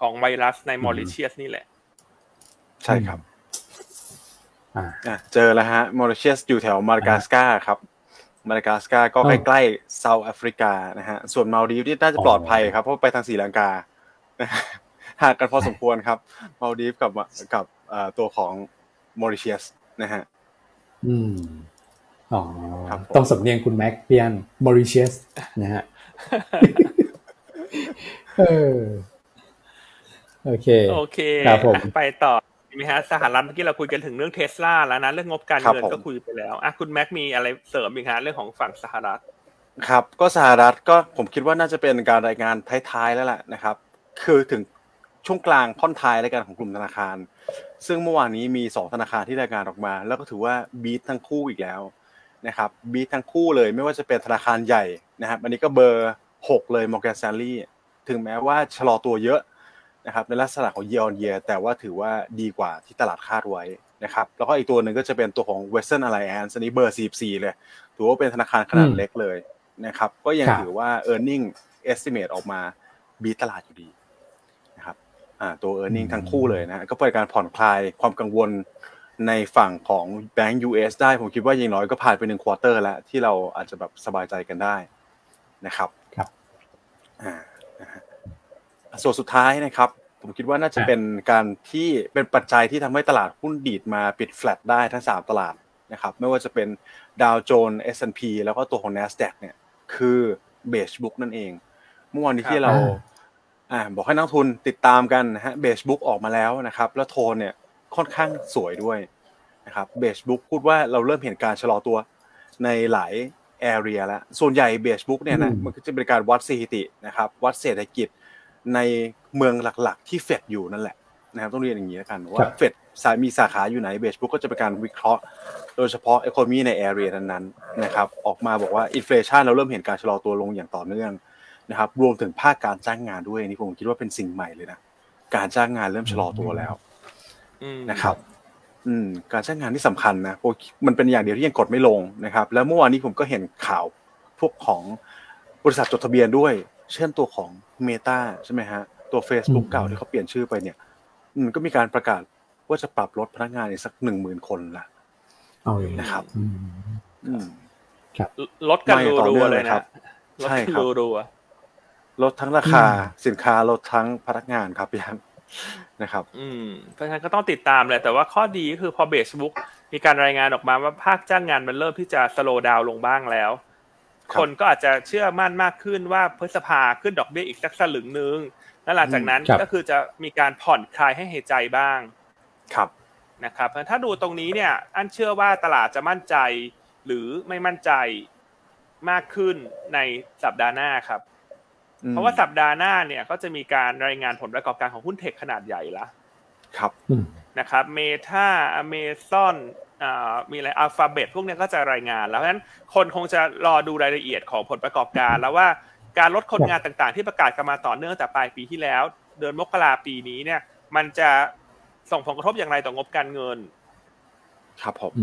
ของไวรัสในมอริเชียสนี่แหละ ใช่ครับอ่าเจอแล้วฮะมอริเชียสอยู่แถวมาดากัสการ์ครับ มาดากัสการ์ก็ใกล้ๆ South Africa นะฮะส่วนมาลดีฟที่น่าจะปลอดภัยครับเพราะไปทางศรีลังกาห่างกันพอสมควรครับมาลดีฟกับกับตัวของมอริเชียสนะฮะอืมอ๋อต้องสำเนียงคุณแม็กเปียนมอริเชียสนะฮะเออโอเค โอเคครับผมไปต่อ มีฮะสหรัฐเมื่อกี้เราคุยกันถึงเรื่องเทสลาแล้วนะ เรื่องงบการเงินก็คุยไปแล้วอะคุณแม็กมีอะไรเสริมอีกฮะเรื่องของฝั่งสหรัฐครับ ก็สหรัฐก็ผมคิดว่าน่าจะเป็นการรายงานท้ายๆแล้วแหละนะครับ คือถึงช่วงกลางค่อนท้ายรายการของกลุ่มธนาคาร ซึ่งเมื่อวานนี้มีสองธนาคารที่รายงานออกมา แล้วก็ถือว่าบีททั้งคู่อีกแล้วนะครับบีททั้งคู่เลยไม่ว่าจะเป็นธนาคารใหญ่นะครับอันนี้ก็เบอร์หกเลยมอร์แกนซารีถึงแม้ว่าชะลอตัวเยอะ นะครับในลักษณะของ year on year แต่ว่าถือว่าดีกว่าที่ตลาดคาดไว้นะครับแล้วก็อีกตัวหนึ่งก็จะเป็นตัวของ Western Alliance อันนี้เบอร์ 44 เลย ถือว่าเป็นธนาคารขนาดเล็กเลยนะครับก็ยังถือว่า e a r n i n g estimate ออกมาบีตลาดอยู่ดีนะครับอ่าตัว e a r n i n g ทั้งคู่เลยนะก็เป็นการผ่อนคลายความกังวลในฝั่งของแบงก์ US ได้ผมคิดว่าอย่างน้อยก็ผ่านไปหนึ่งควอเตอร์แล้วที่เราอาจจะแบบสบายใจกันได้นะครับครับอ่า ส่วนสุดท้ายนะครับ ผมคิดว่าน่าจะเป็นการที่เป็นปัจจัยที่ทำให้ตลาดหุ้นดีดมาปิดแฟลตได้ทั้งสามตลาดนะครับ ไม่ว่าจะเป็นดาวโจนส์ S&P แล้วก็ตัวของ NASDAQ เนี่ยคือ Beige Book นั่นเอง เมื่อวานนี้ที่เราอ่าบอกให้นักลงทุนติดตามกันนะฮะ Beige Book ออกมาแล้วนะครับ แล้วโทนเนี่ยค่อนข้างสวยด้วยนะครับ Beige Book พูดว่าเราเริ่มเห็นการชะลอตัวในหลาย area แล้วส่วนใหญ่ Beige Book เนี่ยนะมันก็จะเป็นการวัดสถิตินะครับ วัดเศรษฐกิจ ในเมืองหลักๆ ที่เฟดอยู่นั่นแหละนะครับต้องเรียนอย่างนี้แล้วกันว่าเฟดสายมีสาขาอยู่ไหนเบสบุ๊กก็จะเป็นการวิเคราะห์ โดยเฉพาะอีโคโนมีในแอเรียนั้นๆนะครับออกมาบอกว่าอินฟลชันเราเริ่มเห็นการชะลอตัวลงอย่างต่อเนื่องนะครับรวมถึงภาคการจ้างงานด้วยนี่ผมคิดว่าเป็นสิ่งใหม่เลยนะการจ้างงานเริ่มชะลอตัวแล้วนะครับ อืม การจ้างงานที่สำคัญนะมันเป็นอย่างเดียวที่ยังกดไม่ลงนะครับ แล้วเมื่อวานนี้ผมก็เห็นข่าวพวกของบริษัทจดทะเบียนด้วย เช่นตัวของ Meta ใช่ไหมฮะ ตัว Facebook เก่าที่เขาเปลี่ยนชื่อไปเนี่ยมันก็มีการประกาศว่าจะปรับลดพนักงานอีกสักหนึ่งหมื่นคนละเอานะครับครับลดกันรัวๆเลยนะใช่ครับรัวลดทั้งราคาสินค้าลดทั้งพนักงานครับพี่นนะครับ อืมเพราะฉะนั้นก็ต้องติดตามเลยแต่ว่าข้อดีก็คือพอเบสบุ๊กมีการรายงานออกมาว่าภาคจ้างงานมันเริ่มที่จะสโลว์ดาวลงบ้างแล้ว คนก็อาจจะเชื่อมั่นมากขึ้นว่าพฤษภาขึ้นดอกเบี้ยอีกสักสลึงนึงแล้วหลังจากนั้นก็คือจะมีการผ่อนคลายให้หายใจบ้างครับนะครับถ้าดูตรงนี้เนี่ยอันเชื่อว่าตลาดจะมั่นใจ หรือไม่มั่นใจมากขึ้นในสัปดาห์หน้าครับ เพราะว่าสัปดาห์หน้าเนี่ยก็จะมีการรายงานผลประกอบการของหุ้นเทคขนาดใหญ่ละครับนะครับเมทาอเมซอน มีอะไรอัลฟาเบตพวกนี้ก็จะรายงานแล้วเพราะฉะนั้นคนคงจะรอดูรายละเอียดของผลประกอบการแล้วว่าการลดคนงานต่างๆ ที่ประกาศกันมาต่อเนื่องแต่ปลายปีที่แล้ว เดือนมกราปีนี้เนี่ย มันจะส่งผลกระทบอย่างไรต่องบการเงิน ครับผม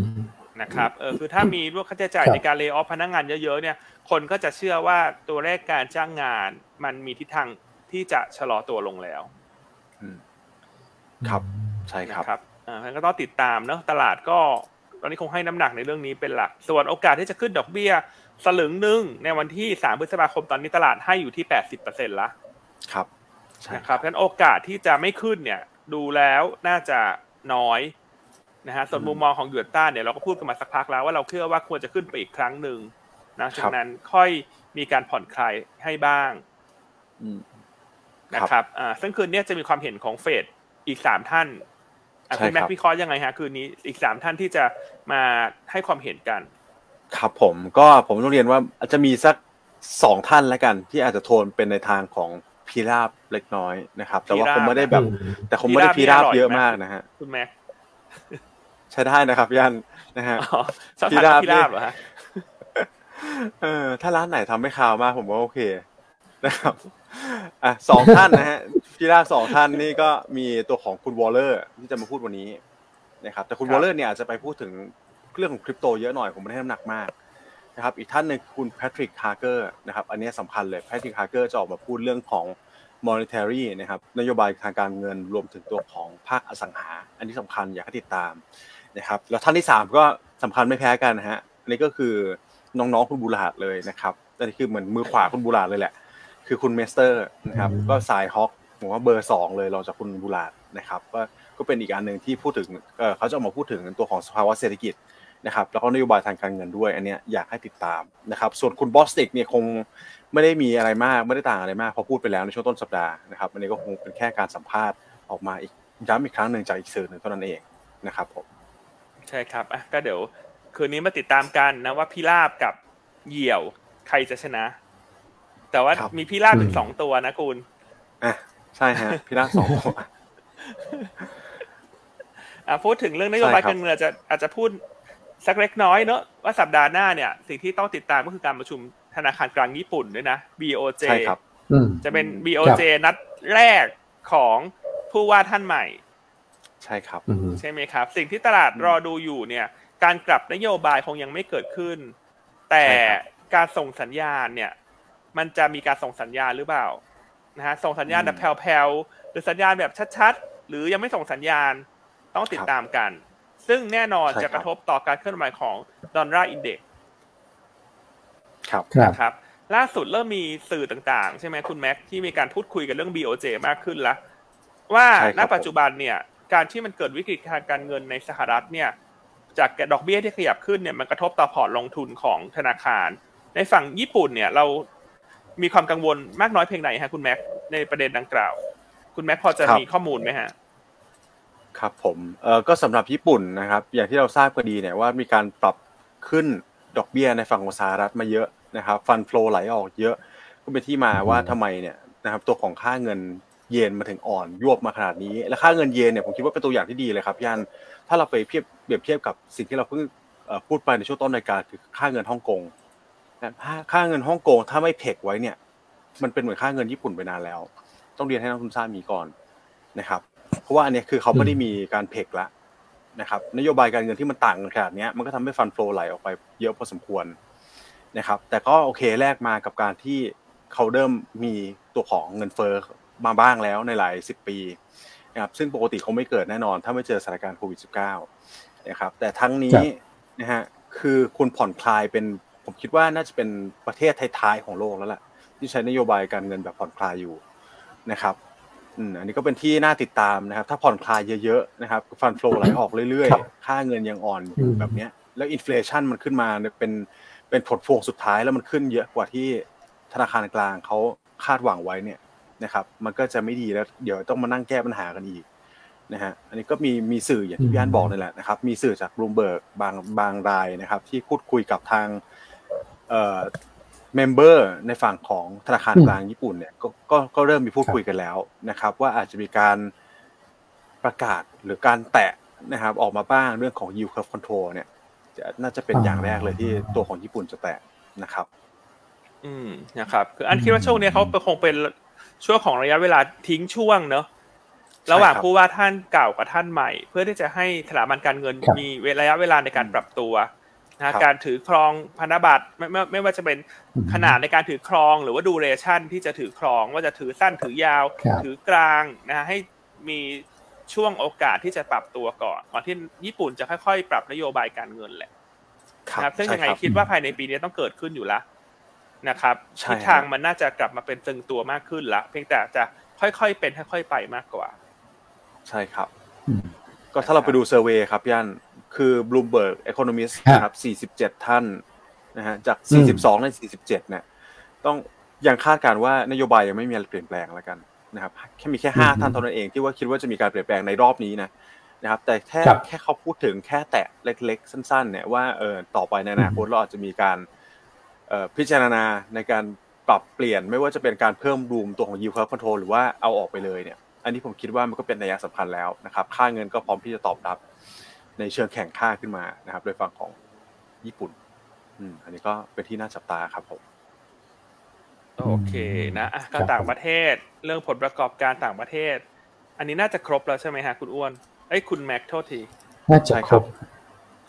นะครับเออคือถ้ามีร่วมค่าใช้จ่ายในการเลิกออฟพนักงานเยอะๆเนี่ย คนก็จะเชื่อว่าตัวเลขการจ้างงาน มันมีทิศทางที่จะชะลอตัวลงแล้วครับใช่ครับครับอ่าก็ต้องติดตามเนาะตลาดก็ ตอนนี้คงให้น้ำหนักในเรื่องนี้เป็นหลัก ส่วนโอกาสที่จะขึ้นดอกเบี้ย สลึงหนึ่งในวันที่สามพฤษภาคมตอนนี้ตลาดให้อยู่ที่แปดสิบเปอร์เซ็นต์ละครับนะครับเพราะนั้นโอกาสที่จะไม่ขึ้นเนี่ยดูแล้วน่าจะน้อยนะฮะส่วนมุมมองของยูนต้าเนี่ยเราก็พูดกันมาสักพักแล้วว่าเราเชื่อว่าควรจะขึ้นไปอีกครั้งหนึ่งนะจากนั้นค่อยมีการผ่อนคลายให้บ้างนะครับอ่าซึ่งคืนนี้จะมีความเห็นของเฟดอีกสามท่าน คุณแม็กวิเคราะห์ยังไงฮะคืนนี้อีกสามท่านที่จะมาให้ความเห็นกัน ครับผมก็ผมต้องเรียนว่าอาจจะมีสักสองท่านแล้วกัน ที่อาจจะโทนเป็นในทางของพีราบเล็กน้อยนะครับ แต่ว่าคงไม่ได้แบบ แต่คงไม่ได้พีราบเยอะมากนะฮะคุณแม็กใช้ได้นะครับยันนะฮะพี่ลาบพี่ลาบเหรอฮะเออถ้าร้านไหนทำไม่คาวมากผมว่าโอเค นะครับอะสองท่านนะฮะพี่ลาบสองท่านนี่ก็มีตัวของคุณวอลเลอร์ที่จะมาพูดวันนี้นะครับแต่คุณวอลเลอร์เนี่ยอาจจะไปพูดถึงเรื่องของคริปโตเยอะหน่อยผมไม่ได้น้ำหนักมากนะครับอีกท่านหนึ่งคุณแพทริกฮาร์เกอร์นะครับอันนี้สำคัญเลยแพทริกฮาร์เกอร์จะออกมาพูดเรื่องของ monetary นะครับนโยบายทางการเงินรวมถึงตัวของภาคอสังหา อันนี้สำคัญอยากให้ติดตามนะครับแล้วท่านที่ 3 ก็สำคัญไม่แพ้กันนะฮะอันนี้ก็คือน้องๆคุณบูลลาร์ดเลยนะครับอันนี้คือเหมือนมือขวาคุณบูลลาร์ดเลยแหละ คือคุณเมสเตอร์นะครับ ก็สาย hawk ผมว่าเบอร์สองเลยรองจากคุณบูลลาร์ดนะครับ ก็ก็เป็นอีกอันหนึ่งที่พูดถึงเขาจะออกมาพูดถึงตัวของสภาวะเศรษฐกิจนะครับแล้วก็นโยบายทางการเงินด้วย อันนี้อยากให้ติดตามนะครับ ส่วนคุณบอสติกเนี่ยคงไม่ได้มีอะไรมากไม่ได้ต่างอะไรมากพอพูดไปแล้วในช่วงต้นสัปดาห์นะครับอันนี้ก็คงเป็นแค่การสัมภาษณ์ออกมาอีกย้ำอีกครั้งหนึ่งจากอีกสื่อหนึ่งเท่านั้นเองนะครับผมใช่ครับอะก็เดี๋ยวคืนนี้มาติดตามกันนะว่าพี่ลาบกับเหยี่ยวใครจะชนะ แต่ว่ามีพี่ลาบถึงสองตัวนะคุณอะใช่ฮะพี่ลาบสองตัวอะพูดถึงเรื่องนโยบายการเงินจะอาจจะพูดสักเล็กน้อยเนอะว่าสัปดาห์หน้าเนี่ย สิ่งที่ต้องติดตามก็คือการประชุมธนาคารกลางญี่ปุ่นด้วยนะ BOJ ใช่ครับจะเป็น BOJ นัดแรกของผู้ว่าท่านใหม่ ใช่ครับ ใช่ไหมครับ สิ่งที่ตลาดรอดูอยู่เนี่ย การกลับนโยบายคงยังไม่เกิดขึ้น แต่การส่งสัญญาณเนี่ย มันจะมีการส่งสัญญาณหรือเปล่านะฮะส่งสัญญาณแบบแผ่วๆหรือสัญญาณแบบชัดๆ หรือยังไม่ส่งสัญญาณต้องติดตามกัน ซึ่งแน่นอนจะกระทบต่อการเคลื่อนไหวของดอลลาร์อินเด็กซ์ครับครับล่าสุดเริ่มมีสื่อต่างๆ ใช่ไหมคุณแม็กที่มีการพูดคุยกันเรื่อง BOJ มากขึ้นแล้วว่าณปัจจุบันเนี่ย การที่มันเกิดวิกฤตทางการเงินในสหรัฐเนี่ย จากดอกเบี้ยที่ขยับขึ้นเนี่ยมันกระทบต่อพอร์ตลงทุนของธนาคาร ในฝั่งญี่ปุ่นเนี่ยเรา มีความกังวลมากน้อยเพียงไหนฮะคุณแม็กในประเด็นดังกล่าว คุณแม็กพอจะมีข้อมูลไหมฮะครับผมเอ่อก็สำหรับญี่ปุ่นนะครับ อย่างที่เราทราบก็ดีเนี่ยว่ามีการปรับขึ้นดอกเบี้ยในฝั่งของสหรัฐมาเยอะนะครับ ฟันฟลูไหลออกเยอะก็เป็นที่มาว่าทำไมเนี่ยนะครับตัวของค่าเงินเยนมาถึงอ่อนยวบมาขนาดนี้ และค่าเงินเยนเนี่ยผมคิดว่าเป็นตัวอย่างที่ดีเลยครับยันถ้าเราไปเทียบเปรียบเทียบกับสิ่งที่เราเพิ่งพูดไปในช่วงต้นรายการคือค่าเงินฮ่องกง ค่าเงินฮ่องกงถ้าไม่เพกไว้เนี่ย มันเป็นเหมือนค่าเงินญี่ปุ่นไปนานแล้ว ต้องเรียนให้นักทุนทราบมีก่อนนะครับ เพราะว่าอันนี้คือเขาไม่ได้มีการเพกละนะครับ นโยบายการเงินที่มันต่างกันขนาดนี้มันก็ทำให้ฟันโฟลไหลออกไปเยอะพอสมควรนะครับ แต่ก็โอเคแลกมากับการที่เขาเริ่มมีตัวของเงินเฟ้อมาบ้างแล้วในหลายสิบปีนะครับซึ่งปกติเขาไม่เกิดแน่นอน ถ้าไม่เจอสถานการณ์โควิด -19 นะครับแต่ทั้งนี้นะฮะคือคุณผ่อนคลายเป็น ผมคิดว่าน่าจะเป็นประเทศท้ายๆของโลกแล้วแหละที่ใช้นโยบายการเงินแบบผ่อนคลายอยู่นะครับอันนี้ก็เป็นที่น่าติดตามนะครับ ถ้าผ่อนคลายเยอะๆนะครับ fund flow ไหลออกเรื่อยๆ ค่าเงินยังอ่อนแบบนี้แล้ว inflation มันขึ้นมาเป็นเป็นผลพวงสุดท้ายแล้วมันขึ้นเยอะกว่าที่ธนาคารกลางเขาคาดหวังไว้เนี่ยนะครับ มันก็จะไม่ดีแล้ว เดี๋ยวต้องมานั่งแก้ปัญหากันอีกนะฮะอันนี้ก็มีมีสื่ออย่างที่พี่อันบอกนี่แหละนะครับ มีสื่อจากบลูมเบิร์กบางบางรายนะครับ ที่พูดคุยกับทาง เอ่อ member ในฝั่งของธนาคารกลางญี่ปุ่นเนี่ยก็ก็เริ่มมีพูดคุยกันแล้วนะครับ ว่าอาจจะมีการประกาศหรือการแตะนะครับออกมาบ้างเรื่องของ yield curve control เนี่ยน่าจะเป็นอย่างแรกเลยที่ตัวของญี่ปุ่นจะแตะนะครับ อืมนะครับ คืออันคิดว่าช่วงนี้เขาคงเป็นช่วงของระยะเวลาทิ้งช่วงเนอะระหว่างผู้ว่าท่านเก่ากับท่านใหม่ เพื่อที่จะให้สถาบันการเงินมีระยะเวลาในการปรับตัว นะการถือครองพันธบัตรไม่ไม่ไม่ว่าจะเป็นขนาดในการถือครองหรือว่าดูเรชั่นที่จะถือครองว่าจะถือสั้นถือยาว ถือกลางนะให้มีช่วงโอกาสที่จะปรับตัวก่อนก่อนที่ญี่ปุ่นจะค่อยๆ ปรับนโยบายการเงินแหละครับซึ่งยังไงคิดว่าภายในปีนี้ต้องเกิดขึ้นอยู่แล้วนะครับทิศทางมันน่าจะกลับมาเป็นตึงตัวมากขึ้นละเพียงแต่จะค่อยๆเป็นค่อยๆไปมากกว่า ใช่ครับ ก็ถ้าเราไปดูเซอร์เวยครับย่าน คือ Bloomberg Economist นะครับ47 ท่านนะฮะจาก 42 ใน 47 เนี่ยต้องยังคาดการว่า นโยบายยังไม่มีอะไรเปลี่ยนแปลงแล้วกันนะครับแค่มีแค่ 5 ท่านเท่านั้นเองที่ว่าคิดว่าจะมีการเปลี่ยนแปลงในรอบนี้นะนะครับ แต่แค่แค่เขาพูดถึงแค่แตะเล็ก ๆ สั้น ๆ เนี่ยว่าเออต่อไปในอนาคตเราอาจจะมีการพิจารณาในการปรับเปลี่ยนไม่ว่าจะเป็นการเพิ่มรูมตัวของ yield curve control หรือว่าเอาออกไปเลยเนี่ย อันนี้ผมคิดว่ามันก็เป็นนัยสำคัญแล้วนะครับ ค่าเงินก็พร้อมที่จะตอบรับ ในเชิงแข่งค่าขึ้นมานะครับ โดยฝั่งของญี่ปุ่น อืม อันนี้ก็เป็นที่น่าจับตาครับผมโอเคนะอะก็ต่างประเทศเรื่องผลประกอบการต่างประเทศ อันนี้น่าจะครบแล้วใช่ไหมฮะคุณอ้วนเอ้ยคุณแม็กโทษทีน่าจะครบ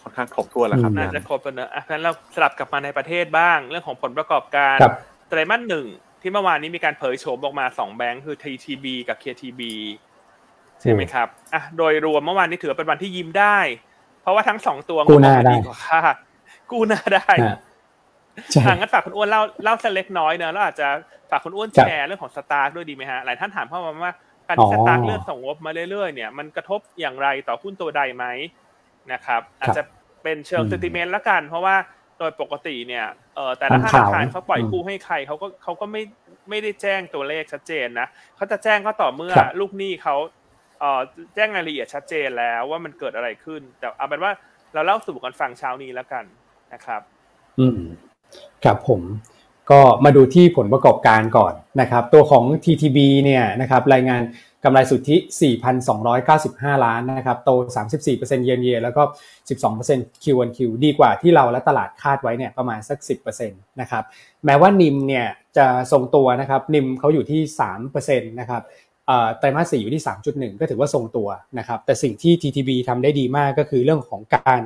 ค่อนข้างครบถ้วนแล้วครับน่าจะครบแล้วเนอะอะงั้นเราสลับกลับมาในประเทศบ้าง เรื่องของผลประกอบการครับไตรมาสหนึ่งที่เมื่อวานนี้มีการเผยโฉมออกมาสองแบงค์คือ TTB กับ KTB ใช่ไหมครับอะโดยรวมเมื่อวานนี้ถือว่าเป็นวันที่ยิ้มได้ เพราะว่าทั้งสองตัวกู้หน้าได้กว่าคาดกู้หน้าได้ฮะใช่อะงั้นฝากคุณอ้วนเล่าเล่าสักเล็กน้อยเนอะแล้วอาจจะฝากคุณอ้วนครับแชร์เรื่องของสตาร์ด้วยดีไหมฮะหลายท่านถามเข้ามาว่าการที่อ๋อสตาร์เลื่อนส่งงบมาเรื่อยๆเนี่ยมันกระทบอย่างไรต่อหุ้นตัวใดไหมนะครับ อาจจะเป็นเชิงอืมสติเมนต์ละกัน เพราะว่าโดยปกติเนี่ยเอ่อแต่ละธตามนาข่าวคารนะเขาปล่อยอืมกู้ให้ใครเขาก็เขาก็ไม่ไม่ได้แจ้งตัวเลขชัดเจนนะเขาจะแจ้งก็ต่อเมื่อครับลูกหนี้เขาเอ่อ แจ้งรายละเอียดชัดเจนแล้วว่ามันเกิดอะไรขึ้น แต่เอาเป็นว่าเราเล่าสู่กันฟังเช้านี้แล้วกันนะครับ อืมครับผมก็มาดูที่ผลประกอบการก่อนนะครับ ตัวของ TTB เนี่ยนะครับรายงานกำไรสุทธิ 4,295 ล้านนะครับโต 34%เยนเยแล้วก็ 12% Q on Q ดีกว่าที่เราและตลาดคาดไว้เนี่ยประมาณสัก 10%นะครับแม้ว่านิมเนี่ยจะทรงตัวนะครับนิมเขาอยู่ที่ 3%นะครับ ไตรมาสสี่อยู่ที่ 3.1 ก็ถือว่าทรงตัวนะครับ แต่สิ่งที่ TTB ทำได้ดีมากก็คือเรื่องของการ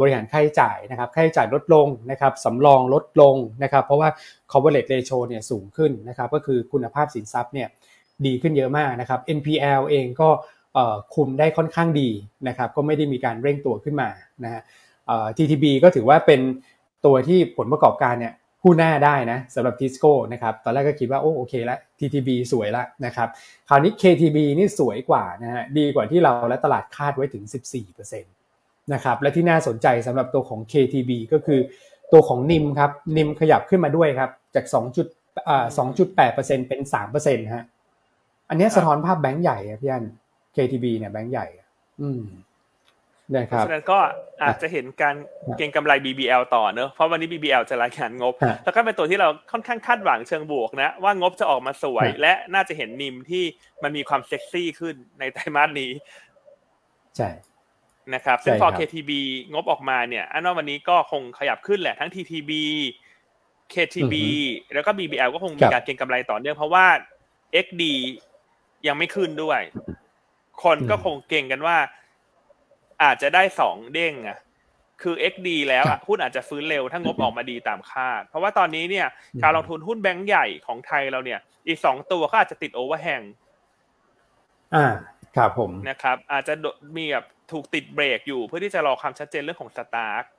บริหารค่าใช้จ่ายนะครับ ค่าใช้จ่ายลดลงนะครับสำรองลดลงนะครับ เพราะว่า coverage ratio เนี่ยสูงขึ้นนะครับ ก็คือคุณภาพสินทรัพย์เนี่ยดีขึ้นเยอะมากนะครับ NPL เองก็คุมได้ค่อนข้างดีนะครับ ก็ไม่ได้มีการเร่งตัวขึ้นมานะฮะ TTB ก็ถือว่าเป็นตัวที่ผลประกอบการเนี่ย คู่หน้าได้นะสำหรับทิสโก้นะครับตอนแรกก็คิดว่าโอ้โอเคละ TTB สวยละนะครับคราวนี้ KTB นี่สวยกว่านะฮะดีกว่าที่เราและตลาดคาดไว้ถึง 14%นะครับและที่น่าสนใจสำหรับตัวของ KTB ก็คือตัวของนิมครับนิมขยับขึ้นมาด้วยครับจาก2จุดอ่า2.8%เป็น3%ฮะอันนี้สะท้อนภาพแบงก์ใหญ่อะพี่อัน KTB เนี่ยแบงก์ใหญ่ อืม เพรับราะฉะนั้นก็อาจจะเห็นการเก็งกำไร BBL ต่อเนอะเพราะวันนี้ BBL จะรายงานงบฮะแล้วก็เป็นตัวที่เราค่อนข้างคาดหวังเชิงบวกนะ ว่างบจะออกมาสวยฮะและน่าจะเห็นนิมที่มันมีความเซ็กซี่ขึ้นในไตรมาสนี้ใช่นะครับซึ่งใช่พอครับ KTB งบออกมาเนี่ยอันว่าวันนี้ก็คงขยับขึ้นแหละทั้ง TTB KTB แล้วก็ BBL ก็คงมีการเก็งกำไรต่อเนื่องเพราะว่า XD ยังไม่ขึ้นด้วย คนก็คงเก่งกันว่า อาจจะได้สองเด้งอะคือ XD แล้วอะหุ้นอาจจะฟื้นเร็วถ้างบออกมาดีตามคาด เพราะว่าตอนนี้เนี่ยการลงทุนหุ้นแบงก์ใหญ่ของไทยเราเนี่ย อีกสองตัวก็อาจจะติดโอเวอร์แฮงอ่าครับผมนะครับ อาจจะโดมีแบบถูกติดเบรกอยู่เพื่อที่จะรอความชัดเจนเรื่องของสตาร์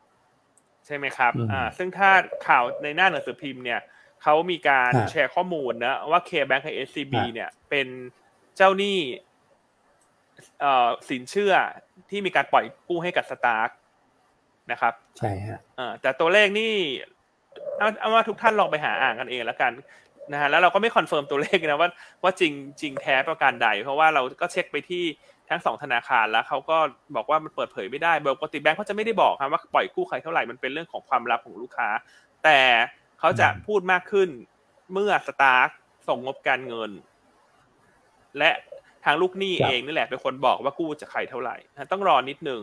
ใช่ไหมครับอืมอ่า ซึ่งถ้าข่าวในหน้าหนังสือพิมพ์เนี่ยเขามีการฮะแชร์ข้อมูลนะว่า KBANK กับ SCB ฮะเนี่ย เป็นเจ้าหนี้เอ่อ สินเชื่อที่มีการปล่อยกู้ให้กับ STARK นะครับ ใช่ฮะอ่าแต่ตัวเลขนี่เอาเอาว่าทุกท่านลองไปหาอ่านกันเองแล้วกันนะฮะแล้วเราก็ไม่ confirm ตัวเลขนะว่าว่าจริงจริงแท้ประการใด เพราะว่าเราก็เช็คไปที่ทั้งสองธนาคารแล้วเขาก็บอกว่ามันเปิดเผยไม่ได้ปกติแบงก์เขาจะไม่ได้บอกครับว่าปล่อยกู้ใครเท่าไหร่มันเป็นเรื่องของความลับของลูกค้า แต่เขาจะพูดมากขึ้นเมื่อสตาร์กส่งงบการเงิน และ ทางลูกหนี้ครับเองนี่แหละเป็นคนบอกว่ากู้จะใครเท่าไหร่นะต้องรอนิดนึง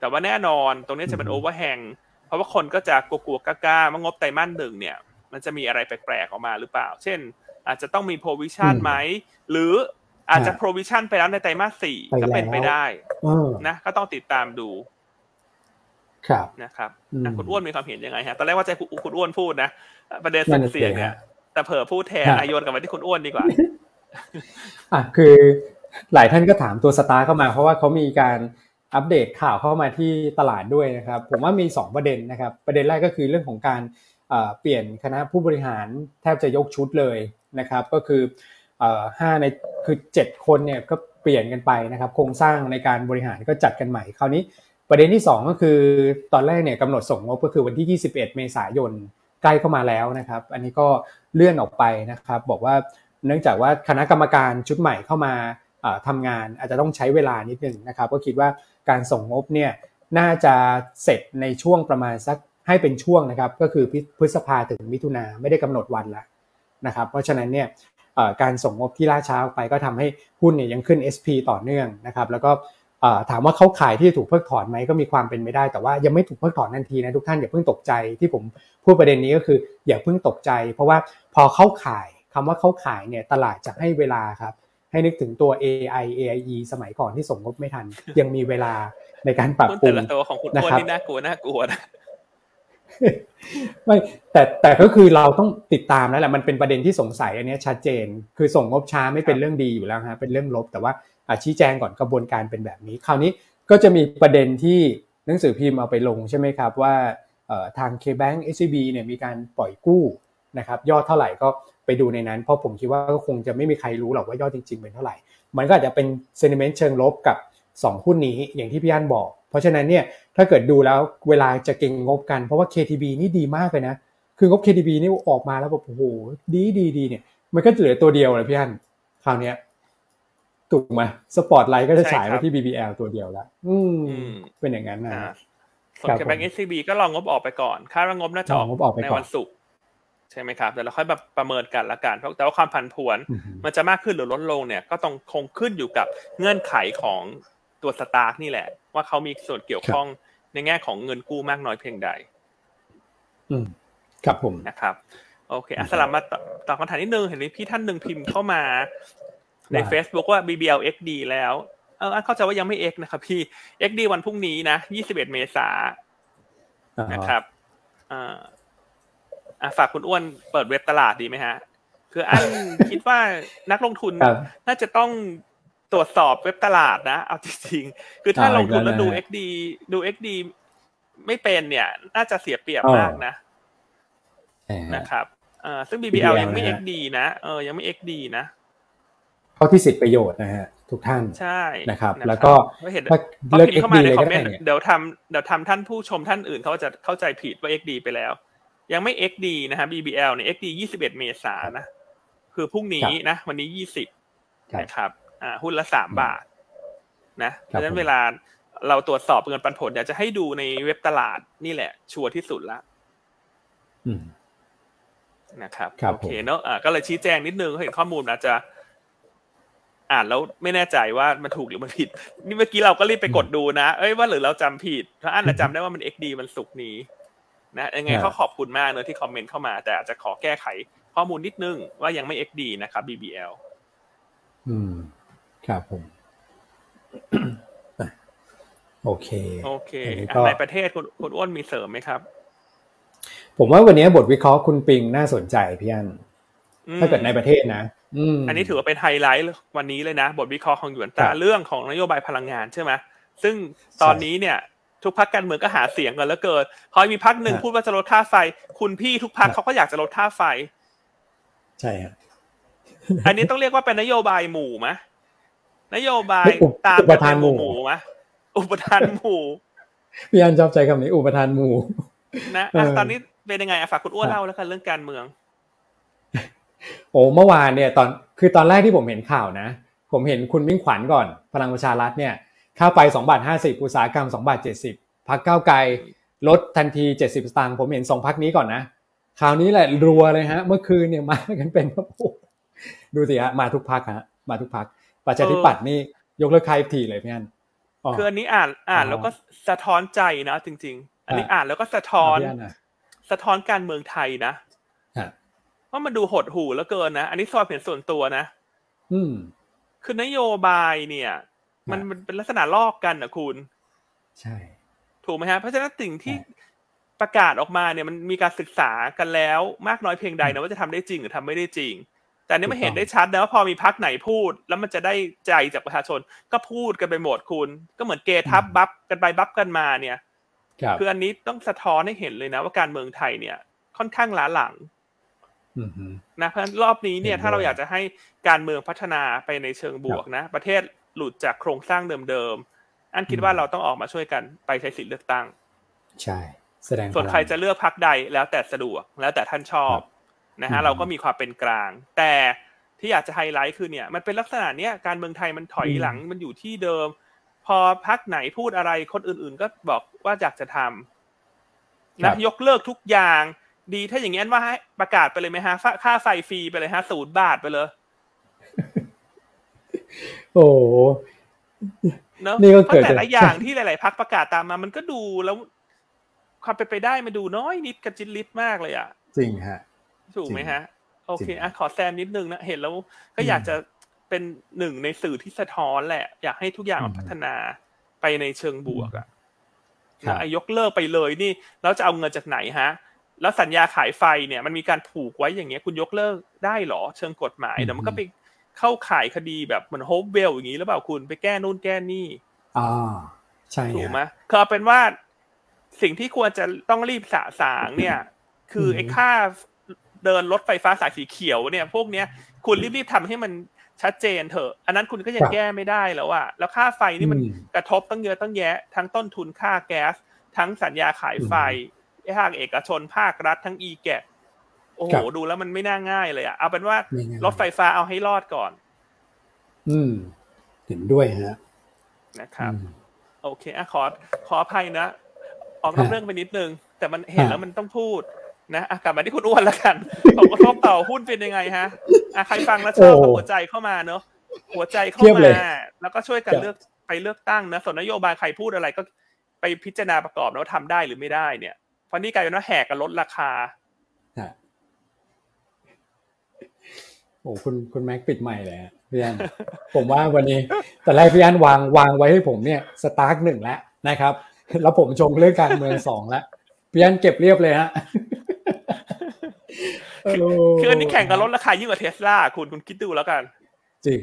แต่ว่าแน่นอนตรงนี้จะเป็น overhang เพราะว่าคนก็จะกลัวๆกล้าๆว่างบไตรมาสหนึ่งเนี่ย มันจะมีอะไรแปลกๆออกมาหรือเปล่า เช่น อาจจะต้องมี provision เพิ่มไหม หรืออาจจะฮะ provision ไปแล้วในไตรมาสสี่ไปก็เป็นแล้วไปได้เออนะก็ต้องติดตามดู ครับนะครับอืมนะคุณอ้วนมีความเห็นยังไงฮะตอนแรกว่าจะให้คุณคุณอ้วนพูดนะประเด็นนั่นน่ะเสียงสิเนี่ยฮะแต่เผลอพูดแทนฮะอายนกลับมาที่คุณอ้วนดีกว่าอะคือ หลายท่านก็ถามตัวสตาร์เข้ามาเพราะว่าเขามีการอัปเดตข่าวเข้ามาที่ตลาดด้วยนะครับ ผมว่ามี 2 ประเด็นนะครับ ประเด็นแรกก็คือเรื่องของการเปลี่ยนคณะผู้บริหารแทบจะยกชุดเลยนะครับ ก็คือห้าในคือ7คนเนี่ยก็เปลี่ยนกันไปนะครับ โครงสร้างในการบริหารก็จัดกันใหม่คราวนี้ประเด็นที่ 2 ก็คือตอนแรกเนี่ยกำหนดส่งงบก็คือวันที่ 21 เมษายนใกล้เข้ามาแล้วนะครับ อันนี้ก็เลื่อนออกไปนะครับ บอกว่าเนื่องจากว่าคณะกรรมการชุดใหม่เข้ามา ทำงานอาจจะต้องใช้เวลานิดนึงนะครับก็คิดว่าการส่งงบเนี่ยน่าจะเสร็จในช่วงประมาณสักให้เป็นช่วงนะครับก็คือพฤษภาถึงมิถุนาไม่ได้กำหนดวันละนะครับเพราะฉะนั้นเนี่ยการส่งงบที่ล่าช้าไปก็ทำให้หุ้นเนี่ยยังขึ้น SP ต่อเนื่องนะครับแล้วก็ถามว่าเขาขายที่ถูกเพิกถอนไหมก็มีความเป็นไม่ได้แต่ว่ายังไม่ถูกเพิกถอนทันทีนะทุกท่านอย่าเพิ่งตกใจที่ผมพูดประเด็นนี้ก็คืออย่าเพิ่งตกใจ เพราะว่าพอเขาขายคำว่าเขาขายเนี่ยตลาดจะให้เวลาครับ ให้นึกถึงตัว AI AIE สมัยก่อนที่ส่งงบไม่ทัน ยังมีเวลาในการปรับปรุงแต่ละตัวของคุณอ้วนนี่น่ากลัวน่ากลัวนะไม่แต่แต่ก็คือเราต้องติดตามแล้วแหละมันเป็นประเด็นที่สงสัยอันนี้ชัดเจน คือส่งงบช้าไม่เป็นเรื่องดีอยู่แล้วฮะเป็นเรื่องลบ แต่ว่าชี้แจงก่อนกระบวนการเป็นแบบนี้ คราวนี้ก็จะมีประเด็นที่หนังสือพิมพ์เอาไปลงใช่ไหมครับว่าทาง K-Bank SCB เนี่ยมีการปล่อยกู้นะครับยอดเท่าไหร่ก็ ไปดูในนั้น เพราะผมคิดว่าก็คงจะไม่มีใครรู้หรอกว่ายอดจริงๆเป็นเท่าไหร่ มันก็อาจจะเป็นเซนิเมนต์เชิงลบกับ 2 หุ้นนี้อย่างที่พี่อันบอก เพราะฉะนั้นเนี่ยถ้าเกิดดูแล้วเวลาจะเก่งงบกันเพราะว่า KTB นี่ดีมากเลยนะ คืองบ KTB นี่ออกมาแล้วแบบโอ้โหดีดีดีเนี่ย มันก็เหลือตัวเดียวเลยพี่อันคราวนี้ถูกไหมสปอตไลท์ก็จะฉายมาที่ BBL ตัวเดียวแล้วอืมเป็นอย่างนั้นนะส่วนแบงก์ SCB ก็ลองงบออกไปก่อน คาดว่างบน่าจะออกในวันศุกร์ ใช่ไหมครับเดี๋ยวเราค่อยแบบประเมินกันละกันเพราะแต่ว่าความผันผวนมันจะมากขึ้นหรือลดลงเนี่ย ก็ต้องคงขึ้นอยู่กับเงื่อนไขของตัวสตาร์กนี่แหละ ว่าเขามีส่วนเกี่ยวข้องในแง่ของเงินกู้มากน้อยเพียงใด อืมครับผมนะครับ โอเคอะสลับมาตอบคำถามนิดนึงเห็นมีพี่ท่านหนึ่งพิมพ์เข้ามาใน Facebook ว่า BBL XD แล้วเออเข้าใจว่ายังไม่ X นะครับพี่ XD วันพรุ่งนี้นะ 21 เมษายนนะครับอ่า ฝากคุณอ้วนเปิดเว็บตลาดดีไหมฮะ คืออันคิดว่านักลงทุนน่าจะต้องตรวจสอบเว็บตลาดนะ เอาจริงๆ คือถ้าลงทุนแล้วดู XD ดู XD ไม่เป็นเนี่ย น่าจะเสียเปรียบมากนะนะครับอ่าซึ่ง BBL ยังไม่ XD นะเออยังไม่ XD นะเข้าที่สิทธิประโยชน์นะฮะทุกท่านใช่นะครับ แล้วก็ถ้าเลิกเอ็กดีเลยก็ได้เดี๋ยวทำเดี๋ยวทำท่านผู้ชมท่านอื่นเขาจะเข้าใจผิดว่า XD ไปแล้ว ยังไม่ XD นะฮะ BBL เนี่ย XD ยี่สิบเอ็ดเมษานะ คือพรุ่งนี้นะ วันนี้ยี่สิบนะครับ อ่า หุ้นละสามบาท นะเพราะฉะนั้นเวลาเราตรวจสอบเงินปันผลอยากจะให้ดูในเว็บตลาดนี่แหละ ชัวร์ที่สุดละนะครับโอเคเนอะอ่าก็เลยชี้แจงนิดนึงเห็นข้อมูลอาจจะ อ่านแล้วไม่แน่ใจว่ามันถูกหรือมันผิด นี่เมื่อกี้เราก็รีบไปกดดูนะ เอ้ยว่าหรือเราจำผิดเพราะอันจำได้ว่ามัน XD มันสุกนี้ นะยังไงเขาขอบคุณมากเลยที่คอมเมนต์เข้ามา แต่อาจจะขอแก้ไขข้อมูลนิดนึงว่ายังไม่ XD นะครับ BBL อืม ครับผม โอเค โอเคในประเทศคุณคุณอ้วนมีเสริมไหมครับ ผมว่าวันนี้บทวิเคราะห์คุณปิงน่าสนใจพี่อันถ้าเกิดในประเทศนะอันนี้ถือว่าเป็นไฮไลท์วันนี้เลยนะ บทวิเคราะห์ของหยวนตาเรื่องของนโยบายพลังงานใช่ไหมซึ่งตอนนี้เนี่ย ทุกพักการเมืองก็หาเสียงกันแล้วเกิดพอมีพักหนึ่งพูดว่าจะลดค่าไฟ คุณพี่ทุกพักเขาก็อยากจะลดค่าไฟ ใช่ครับอันนี้ต้องเรียกว่าเป็นนโยบายหมู่มะนโยบายตามอุปทานหมู่มะอุปทานหมู่พี่อันชอบใจคำนี้อุปทานหมู่นะตอนนี้เป็นยังไงฝากคุณอ้วนเล่าแล้วกันเรื่องการเมือง โอ้เมื่อวานเนี่ย ตอนคือตอนแรกที่ผมเห็นข่าวนะ ผมเห็นคุณมิ่งขวัญก่อน พลังประชารัฐเนี่ย ค่าไป2บาท50 อุตสาหกรรม2บาท70พักเก้าไกลลดทันที 70 สตางค์ผมเห็นสองพักนี้ก่อนนะคราวนี้แหละรัวเลยฮะ เมื่อคืนเนี่ยมากันเป็นดูสิฮะมาทุกพักฮะมาทุกพักประชาธิปัตย์นี่ยกเลิกใครทีเลยพี่อันคืออันนี้อ่านอ่านแล้วก็สะท้อนใจนะจริง ๆ อันนี้อ่านแล้วก็สะท้อน สะท้อนการเมืองไทยนะว่ามันดูหดหู่แล้วเกินนะ อันนี้ซอยเห็นส่วนตัวนะ อืมคือนโยบายเนี่ย มันมันเป็นลักษณะลอกกันนะคุณ ใช่ ถูกไหมฮะเพราะฉะนั้นสิ่งที่ประกาศออกมาเนี่ยมันมีการศึกษากันแล้วมากน้อยเพียงใดนะว่าจะทำได้จริงหรือทำไม่ได้จริง แต่นี่ไม่เห็นได้ชัดนะว่าพอมีพักไหนพูด แล้วมันจะได้ใจจากประชาชน ก็พูดกันไปหมดคุณ ก็เหมือนเกทับบัฟกันไปบัฟกันมาเนี่ยคืออันนี้ต้องสะท้อนให้เห็นเลยนะ ว่าการเมืองไทยเนี่ย ค่อนข้างล้าหลังนะเพราะรอบนี้เนี่ยถ้าเราอยากจะให้การเมืองพัฒนาไปในเชิงบวกนะ ประเทศ หลุดจากโครงสร้างเดิมๆอันคิดว่าเราต้องออกมาช่วยกันไปใช้สิทธิเลือกตั้ง ใช่ แสดงส่วนใครจะเลือกพักใดแล้วแต่สะดวกแล้วแต่ท่านชอบนะฮะเราก็มีความเป็นกลาง แต่ที่อยากจะไฮไลท์คือเนี่ยมันเป็นลักษณะเนี้ยการเมืองไทยมันถอยหลังมันอยู่ที่เดิม พอพักไหนพูดอะไรคนอื่น ๆ ก็บอกว่าอยากจะทำนะยกเลิกทุกอย่าง ดีถ้าอย่างงี้นว่าให้ประกาศไปเลยไหมฮะค่าไฟฟรีไปเลยฮะศูนย์บาทไปเลย โอ้เนอะนี่ก็เกิดแต่ละอย่างที่หลาย ๆพักประกาศตามมา มันก็ดูแล้วความเป็นไปได้มาดูน้อยนิดกระจิตลิดมากเลยอะจริงฮะถูกไหมฮะ โอเคอะขอแซมนิดนึงนะเห็นแล้วก็อยากจะเป็นหนึ่งในสื่อที่สะท้อนแหละ อยากให้ทุกอย่างพัฒนาไปในเชิงบวกอะนะยกเลิกไปเลยนี่แล้วจะเอาเงินจากไหนฮะ แล้วสัญญาขายไฟเนี่ย มันมีการผูกไว้อย่างเงี้ย คุณยกเลิกได้หรอ เชิงกฎหมายเดี๋ยวมันก็ไป เข้าขายคดีแบบเหมือนโฮปเวลอย่างนี้หรือเปล่าคุณไปแก้นู่นแก้นี่อ่าใช่ถูกไหมคือเป็นว่าสิ่งที่ควรจะต้องรีบสะสางเนี่ย คือไอ้ค่าเดินรถไฟฟ้าสายสีเขียวเนี่ย พวกเนี้ยคุณรีบๆทำให้มันชัดเจนเถอะ อันนั้นคุณก็ยังแก้ไม่ได้แล้วอะแล้วค่าไฟนี่มันกระทบตั้งเยอะตั้งแยะ ทั้งต้นทุนค่าแก๊ส ทั้งสัญญาขายไฟภาคเอกชนภาครัฐทั้งอีแก โอ้โหดูแล้วมันไม่น่าง่ายเลยอะเอาเป็นว่ารถไฟฟ้าเอาให้รอดก่อน อืม เห็นด้วยฮะนะครับ โอเคอะขอขออภัยนะออกนอกเรื่องไปนิดนึง แต่มันเห็นแล้วมันต้องพูดนะกลับมาที่คุณอ้วนแล้วกันผกกระทบต่อหุ้นเป็นยังไงฮะอะใครฟังแล้วชอบหัวใจเข้ามาเนอะหัวใจเข้ามา แล้วก็ช่วยกันเลือกไปเลือกตั้งนะส่วนนโยบายใครพูดอะไรก็ไปพิจารณาประกอบแล้วทำได้หรือไม่ได้เนี่ยเพราะนี่กลายเป็นว่าแหกกันลดราคา โอ้คุณคุณแม็กปิดใหม่เลยพี่อันผมว่าวันนี้แต่แรกพี่อันวางวางไว้ให้ผมเนี่ยสตาร์ทหนึ่งแล้วนะครับ แล้วผมชงเรื่องการเมืองสองแล้วพี่อันเก็บเรียบเลยฮะคืออันนี้แข่งกันลดราคายิ่งกว่าเทสลาคุณคุณคิดดูแล้วกัน จริง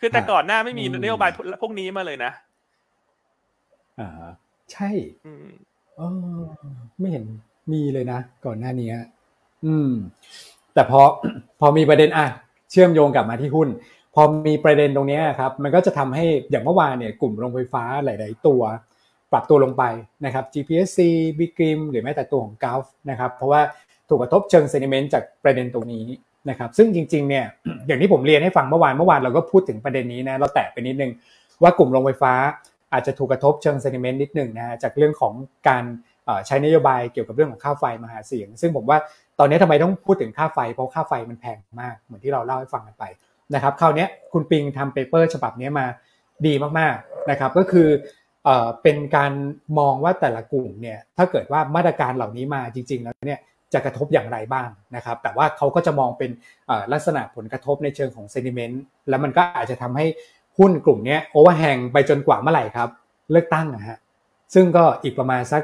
คือแต่ก่อนหน้าไม่มีนโยบายพวกนี้มาเลยนะ อ่า ใช่อืมออไม่เห็นมีเลยนะก่อนหน้านี้อืม แต่พอพอมีประเด็นอะเชื่อมโยงกลับมาที่หุ้น พอมีประเด็นตรงนี้ครับมันก็จะทำให้อย่างเมื่อวานเนี่ยกลุ่มโรงไฟฟ้าหลาย ๆ ตัว ปรับตัวลงไปนะครับ GPSC b g r i m หรือแม้แต่ตัวของ g u l f นะครับเพราะว่าถูกกระทบเชิงเซนิเมนต์จากประเด็นตรงนี้นะครับซึ่งจริง ๆ เนี่ยอย่างที่ผมเรียนให้ฟังเมื่อวานเมื่อวานเราก็พูดถึงประเด็นนี้นะเราแตะไปนิดนึงว่ากลุ่มโรงไฟฟ้าอาจจะถูกกระทบเชิงเซนิเมนต์นิดหนึ่งนะจากเรื่องของการใช้นโยบายเกี่ยวกับเรื่องของค่าไฟมาหาเสียง ซึ่งผมว่า ตอนนี้ทำไมต้องพูดถึงค่าไฟ เพราะค่าไฟมันแพงมากเหมือนที่เราเล่าให้ฟังกันไปนะครับคราวนี้คุณปิงทำ paper ฉบับนี้มาดีมากๆนะครับก็คือเป็นการมองว่าแต่ละกลุ่มเนี่ยถ้าเกิดว่ามาตรการเหล่านี้มาจริง ๆ แล้วเนี่ยจะกระทบอย่างไรบ้างนะครับ แต่ว่าเขาก็จะมองเป็นลักษณะผลกระทบในเชิงของ sentiment แล้วมันก็อาจจะทำให้หุ้นกลุ่มนี้ overhang ไปจนกว่าเมื่อไหร่ครับ เลือกตั้งนะฮะซึ่งก็อีกประมาณสัก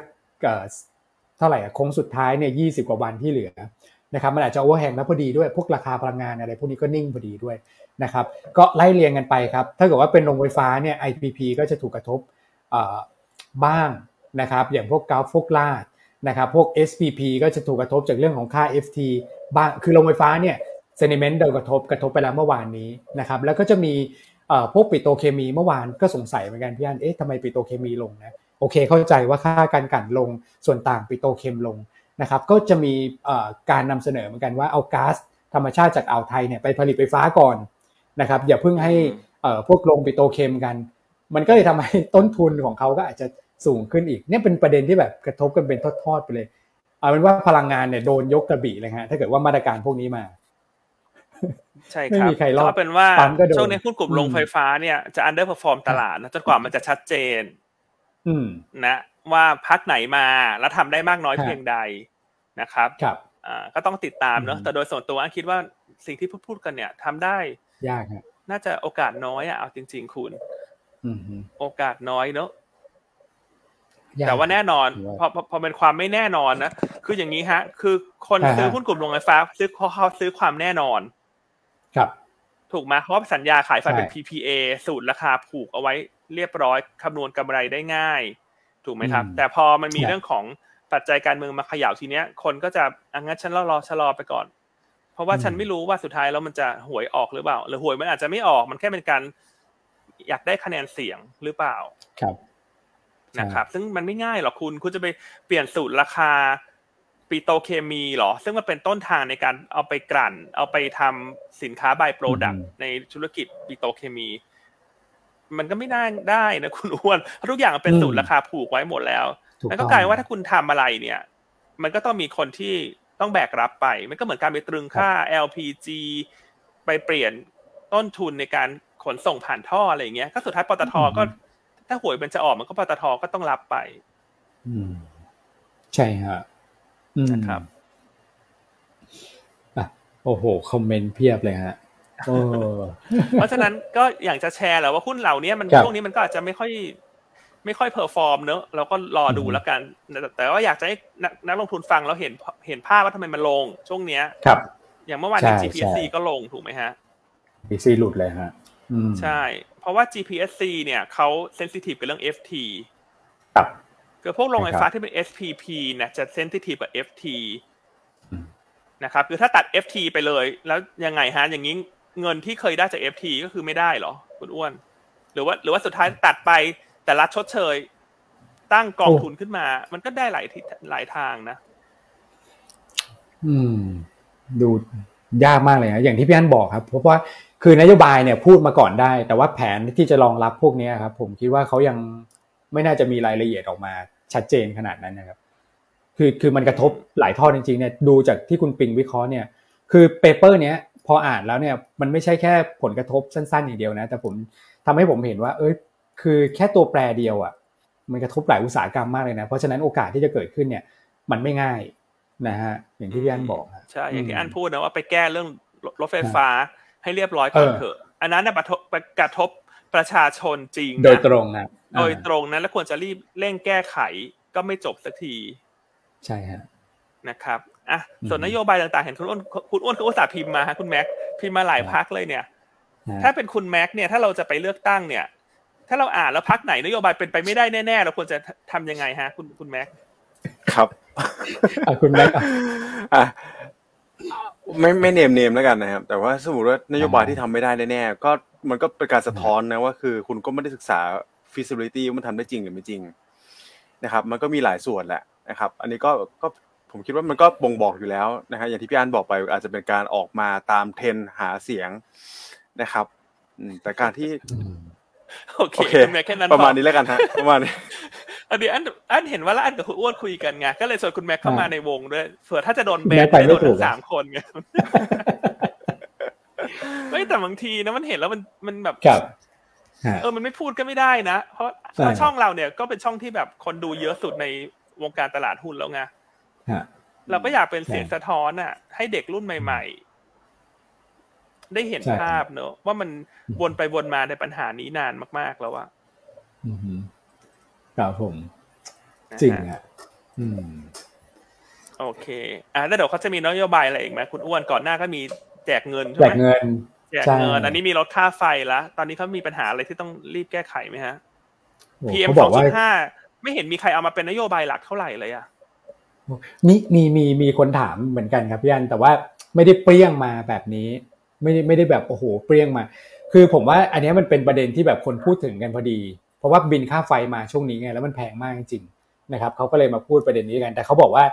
เท่าไหร่โค้งสุดท้ายเนี่ยยีกว่าวันที่เหลือนะครับมันอาจจะโอเวอร์แฮงแล้วพอดีด้วยพวกราคาพลังงานอะไรพวกนี้ก็นิ่งพอดีด้วยนะครับก็ไล่เรียงกันไปครับถ้าเกิดว่าเป็นโรงไฟฟ้าเนี่ย IPP ก็จะถูกกระทบบ้างนะครับอย่างพวกกาฟฟกลาดนะครับพวก SPP ก็จะถูกกระทบจากเรื่องของค่า FT บ้างคือโรงไฟฟ้าเนี่ยเซนิเมนต์เดินกระทบกระทบไปแล้วเมื่อวานนี้นะครับแล้วก็จะมีพวกปิโตเคมีเมื่อวานก็สงสัยเหมือนกันพี่อันเอ๊ะทำไมปิโตเคมีลงนะ โอเคเข้าใจว่าค่าการกลั่นลงส่วนต่างปิโตเคมลงนะครับก็จะมีการนำเสนอเหมือนกันว่าเอาก๊าซธรรมชาติจากอ่าวไทยเนี่ยไปผลิตไฟฟ้าก่อนนะครับอย่าเพิ่งให้พวกโรงปิโตเคมกัน มันก็เลยทำให้ต้นทุนของเขาก็อาจจะสูงขึ้นอีกเนี่ยเป็นประเด็นที่แบบกระทบกันเป็นทอดๆไปเลยเอาเป็นว่าพลังงานเนี่ยโดนยกกระบิเลยฮะถ้าเกิดว่ามาตรการพวกนี้มา ใช่ครับก็เป็นว่าช่วงนี้หุ้นกลุ่มโรงไฟฟ้าเนี่ยจะ underperform ตลาดนะจนกว่ามันจะชัดเจน นะว่าพรรคไหนมาแล้วทำได้มากน้อยเพียงใดนะครับครับอ่าก็ต้องติดตามเนาะแต่โดยส่วนตัวอันคิดว่าสิ่งที่พูดพูดกันเนี่ยทำได้ยากครับน่าจะโอกาสน้อยอะเอาจริง ๆ คุณโอกาสน้อยเนาะแต่ว่าแน่นอนพอพอเป็นความไม่แน่นอนนะคืออย่างนี้ฮะ คือคนซื้อหุ้นกลุ่มโรงไฟฟ้า ซื้อเขาซื้อความแน่นอน ครับ ถูกไหมเพราะสัญญาขายไฟเป็น PPA สูตรราคาผูกเอาไว้เรียบร้อยคำนวณกำไรได้ง่าย ถูกไหมครับ แต่พอมันมีเรื่องของปัจจัยการเมืองมาขย่าทีเนี้ย คนก็จะอังั้นฉันรอรอชะลอไปก่อน เพราะว่าฉันไม่รู้ว่าสุดท้ายแล้วมันจะหวยออกหรือเปล่า หรือหวยมันอาจจะไม่ออกมันแค่เป็นการอยากได้คะแนนเสียงหรือเปล่าครับนะครับ ซึ่งมันไม่ง่ายหรอกคุณคุณจะไปเปลี่ยนสูตรราคา ปิโตเคมีหรอ ซึ่งมันเป็นต้นทางในการเอาไปกลั่น เอาไปทำสินค้า by-product ในธุรกิจปิโตเคมี มันก็ไม่ได้ได้นะคุณอ้วนเพราะทุกอย่างเป็นสูตรราคาผูกไว้หมดแล้วนั่นก็กลายว่าถ้าคุณทำอะไรเนี่ย มันก็ต้องมีคนที่ต้องแบกรับไป มันก็เหมือนการไปตรึงค่า LPG ไปเปลี่ยนต้นทุนในการขนส่งผ่านท่ออะไรอย่างเงี้ย ก็สุดท้ายปตทก็ ถ้าหวยมันจะออกมันก็ปตทก็ต้องรับไป อืม ใช่ฮะ นะครับอะโอ้โห comment เพียบเลยฮะเพราะฉะนั้นก็อยากจะแชร์แหละว่าหุ้นเหล่านี้มันช่วงนี้มันก็อาจจะไม่ค่อย ไม่ค่อย perform เนอะเราก็รอดูแล้วกัน แต่ว่าอยากจะให้นักลงทุนฟังแล้วเห็นเห็นภาพว่าทำไมมันลงช่วงเนี้ยครับ อย่างเมื่อวานนี้ GPC ก็ลงถูกไหมฮะ GPC หลุดเลยฮะใช่ เพราะว่า GPSC เนี่ยเขาเซนซิทีฟกับเรื่อง FT ครับ คือพวกโรงไฟฟ้าที่เป็น SPP เนี่ยจะเซนซิทีฟกับ FT นะครับคือถ้าตัด FT ไปเลย แล้วยังไงฮะอย่างนี้เงินที่เคยได้จาก FT ก็คือไม่ได้หรอ คุณอ้วน หรือว่า หรือว่าสุดท้ายตัดไปแต่รัฐชดเชย ตั้งกองทุนขึ้นมา มันก็ได้หลายหลายทางนะ อืม ดูยากมากเลยนะอย่างที่พี่อันบอกครับ เพราะว่าคือนโยบายเนี่ยพูดมาก่อนได้ แต่ว่าแผนที่จะรองรับพวกนี้ครับ ผมคิดว่าเขายัง ไม่น่าจะมีรายละเอียดออกมาชัดเจนขนาดนั้นนะครับ คือคือมันกระทบหลายทอดจริงๆเนี่ยดูจากที่คุณปิงวิเคราะห์เนี่ย คือเปเปอร์เนี้ยพออ่านแล้วเนี่ยมันไม่ใช่แค่ผลกระทบสั้นๆอย่างเดียวนะ แต่ผมทำให้ผมเห็นว่า เอ้ยคือแค่ตัวแปรเดียวอะ มันกระทบหลายอุตสาหกรรมมากเลยนะ เพราะฉะนั้นโอกาสที่จะเกิดขึ้นเนี่ย มันไม่ง่ายนะฮะอย่างที่พี่อันบอกใช่อย่างที่อันพูดนะว่าไปแก้เรื่องรถไฟฟ้าให้เรียบร้อยก่อนเถอะอันนั้นเนี่ยกระทบประชาชนจริงโดยตรงนะ โดยตรงนั้นแล้วควรจะรีบเร่งแก้ไขก็ไม่จบสักที ใช่ฮะนะครับอะส่วนนโยบายต่างๆ เห็นคุณอ้วนคุณอ้วนก็อุตส่าห์พิมพ์มาฮะคุณแม็กพิมพ์มาหลายพักเลยเนี่ย ถ้าเป็นคุณแม็กเนี่ยถ้าเราจะไปเลือกตั้งเนี่ย ถ้าเราอ่านแล้วพักไหนนโยบายเป็นไปไม่ได้แน่ๆเราควรจะทำยังไงฮะ คุณคุณแม็กครับคุณแม็กอะไม่ไม่เนมเนมแล้วกันนะครับ แต่ว่าสมมติว่านโยบายที่ทำไม่ได้แน่ๆก็มันก็เป็นการสะท้อนนะว่าคือคุณก็ไม่ได้ศึกษา feasibility ว่ามันทำได้จริงหรือไม่จริงนะครับ มันก็มีหลายส่วนแหละนะครับ อันนี้ก็ก็ผมคิดว่ามันก็บ่งบอกอยู่แล้วนะฮะอย่างที่พี่อันบอกไปอาจจะเป็นการออกมาตามเทรนหาเสียงนะครับแต่การที่โอเคแค่นั้นประมาณนี้แล้วกันฮะประมาณนี้อันนี้อันอันเห็นว่าแล้วอันกับคุณอ้วนคุยกันไงก็เลยชวนคุณแม็กเข้ามาในวงด้วยเผื่อถ้าจะโดนแบนไปโดนสามคนไงไม่แต่บางทีนะมันเห็นแล้วมันมันแบบ เออมันไม่พูดก็ไม่ได้นะ เพราะช่องเราเนี่ยก็เป็นช่องที่แบบคนดูเยอะสุดในวงการตลาดหุ้นแล้วไงเราก็อยากเป็นเสียงสะท้อนอะ ให้เด็กรุ่นใหม่ ๆ ได้เห็นภาพเนอะว่ามันวนไปวนมาในปัญหานี้นานมาก ๆ แล้วอะครับผม จริงอะอืม โอเค อ่าแล้วเดี๋ยวเขาจะมีนโยบายอะไรอีกไหมคุณอ้วนก่อนหน้าก็มีแจกเงินใช่ไหมแจกเงิน แจกเงินอันนี้มีลดค่าไฟแล้วตอนนี้เขามีปัญหาอะไรที่ต้องรีบแก้ไขไหมฮะ PM สองจุดห้าไม่เห็นมีใครเอามาเป็นนโยบายหลักเท่าไหร่เลยอะมีมีมีมีคนถามเหมือนกันครับพี่อันแต่ว่าไม่ได้เปรี้ยงมาแบบนี้ ไม่ได้ไม่ได้แบบโอ้โหเปรี้ยงมา คือผมว่าอันนี้มันเป็นประเด็นที่แบบคนพูดถึงกันพอดี เพราะว่าบินค่าไฟมาช่วงนี้ไงแล้วมันแพงมากจริงนะครับเขาก็เลยมาพูดประเด็นนี้กัน แต่เขาบอกว่า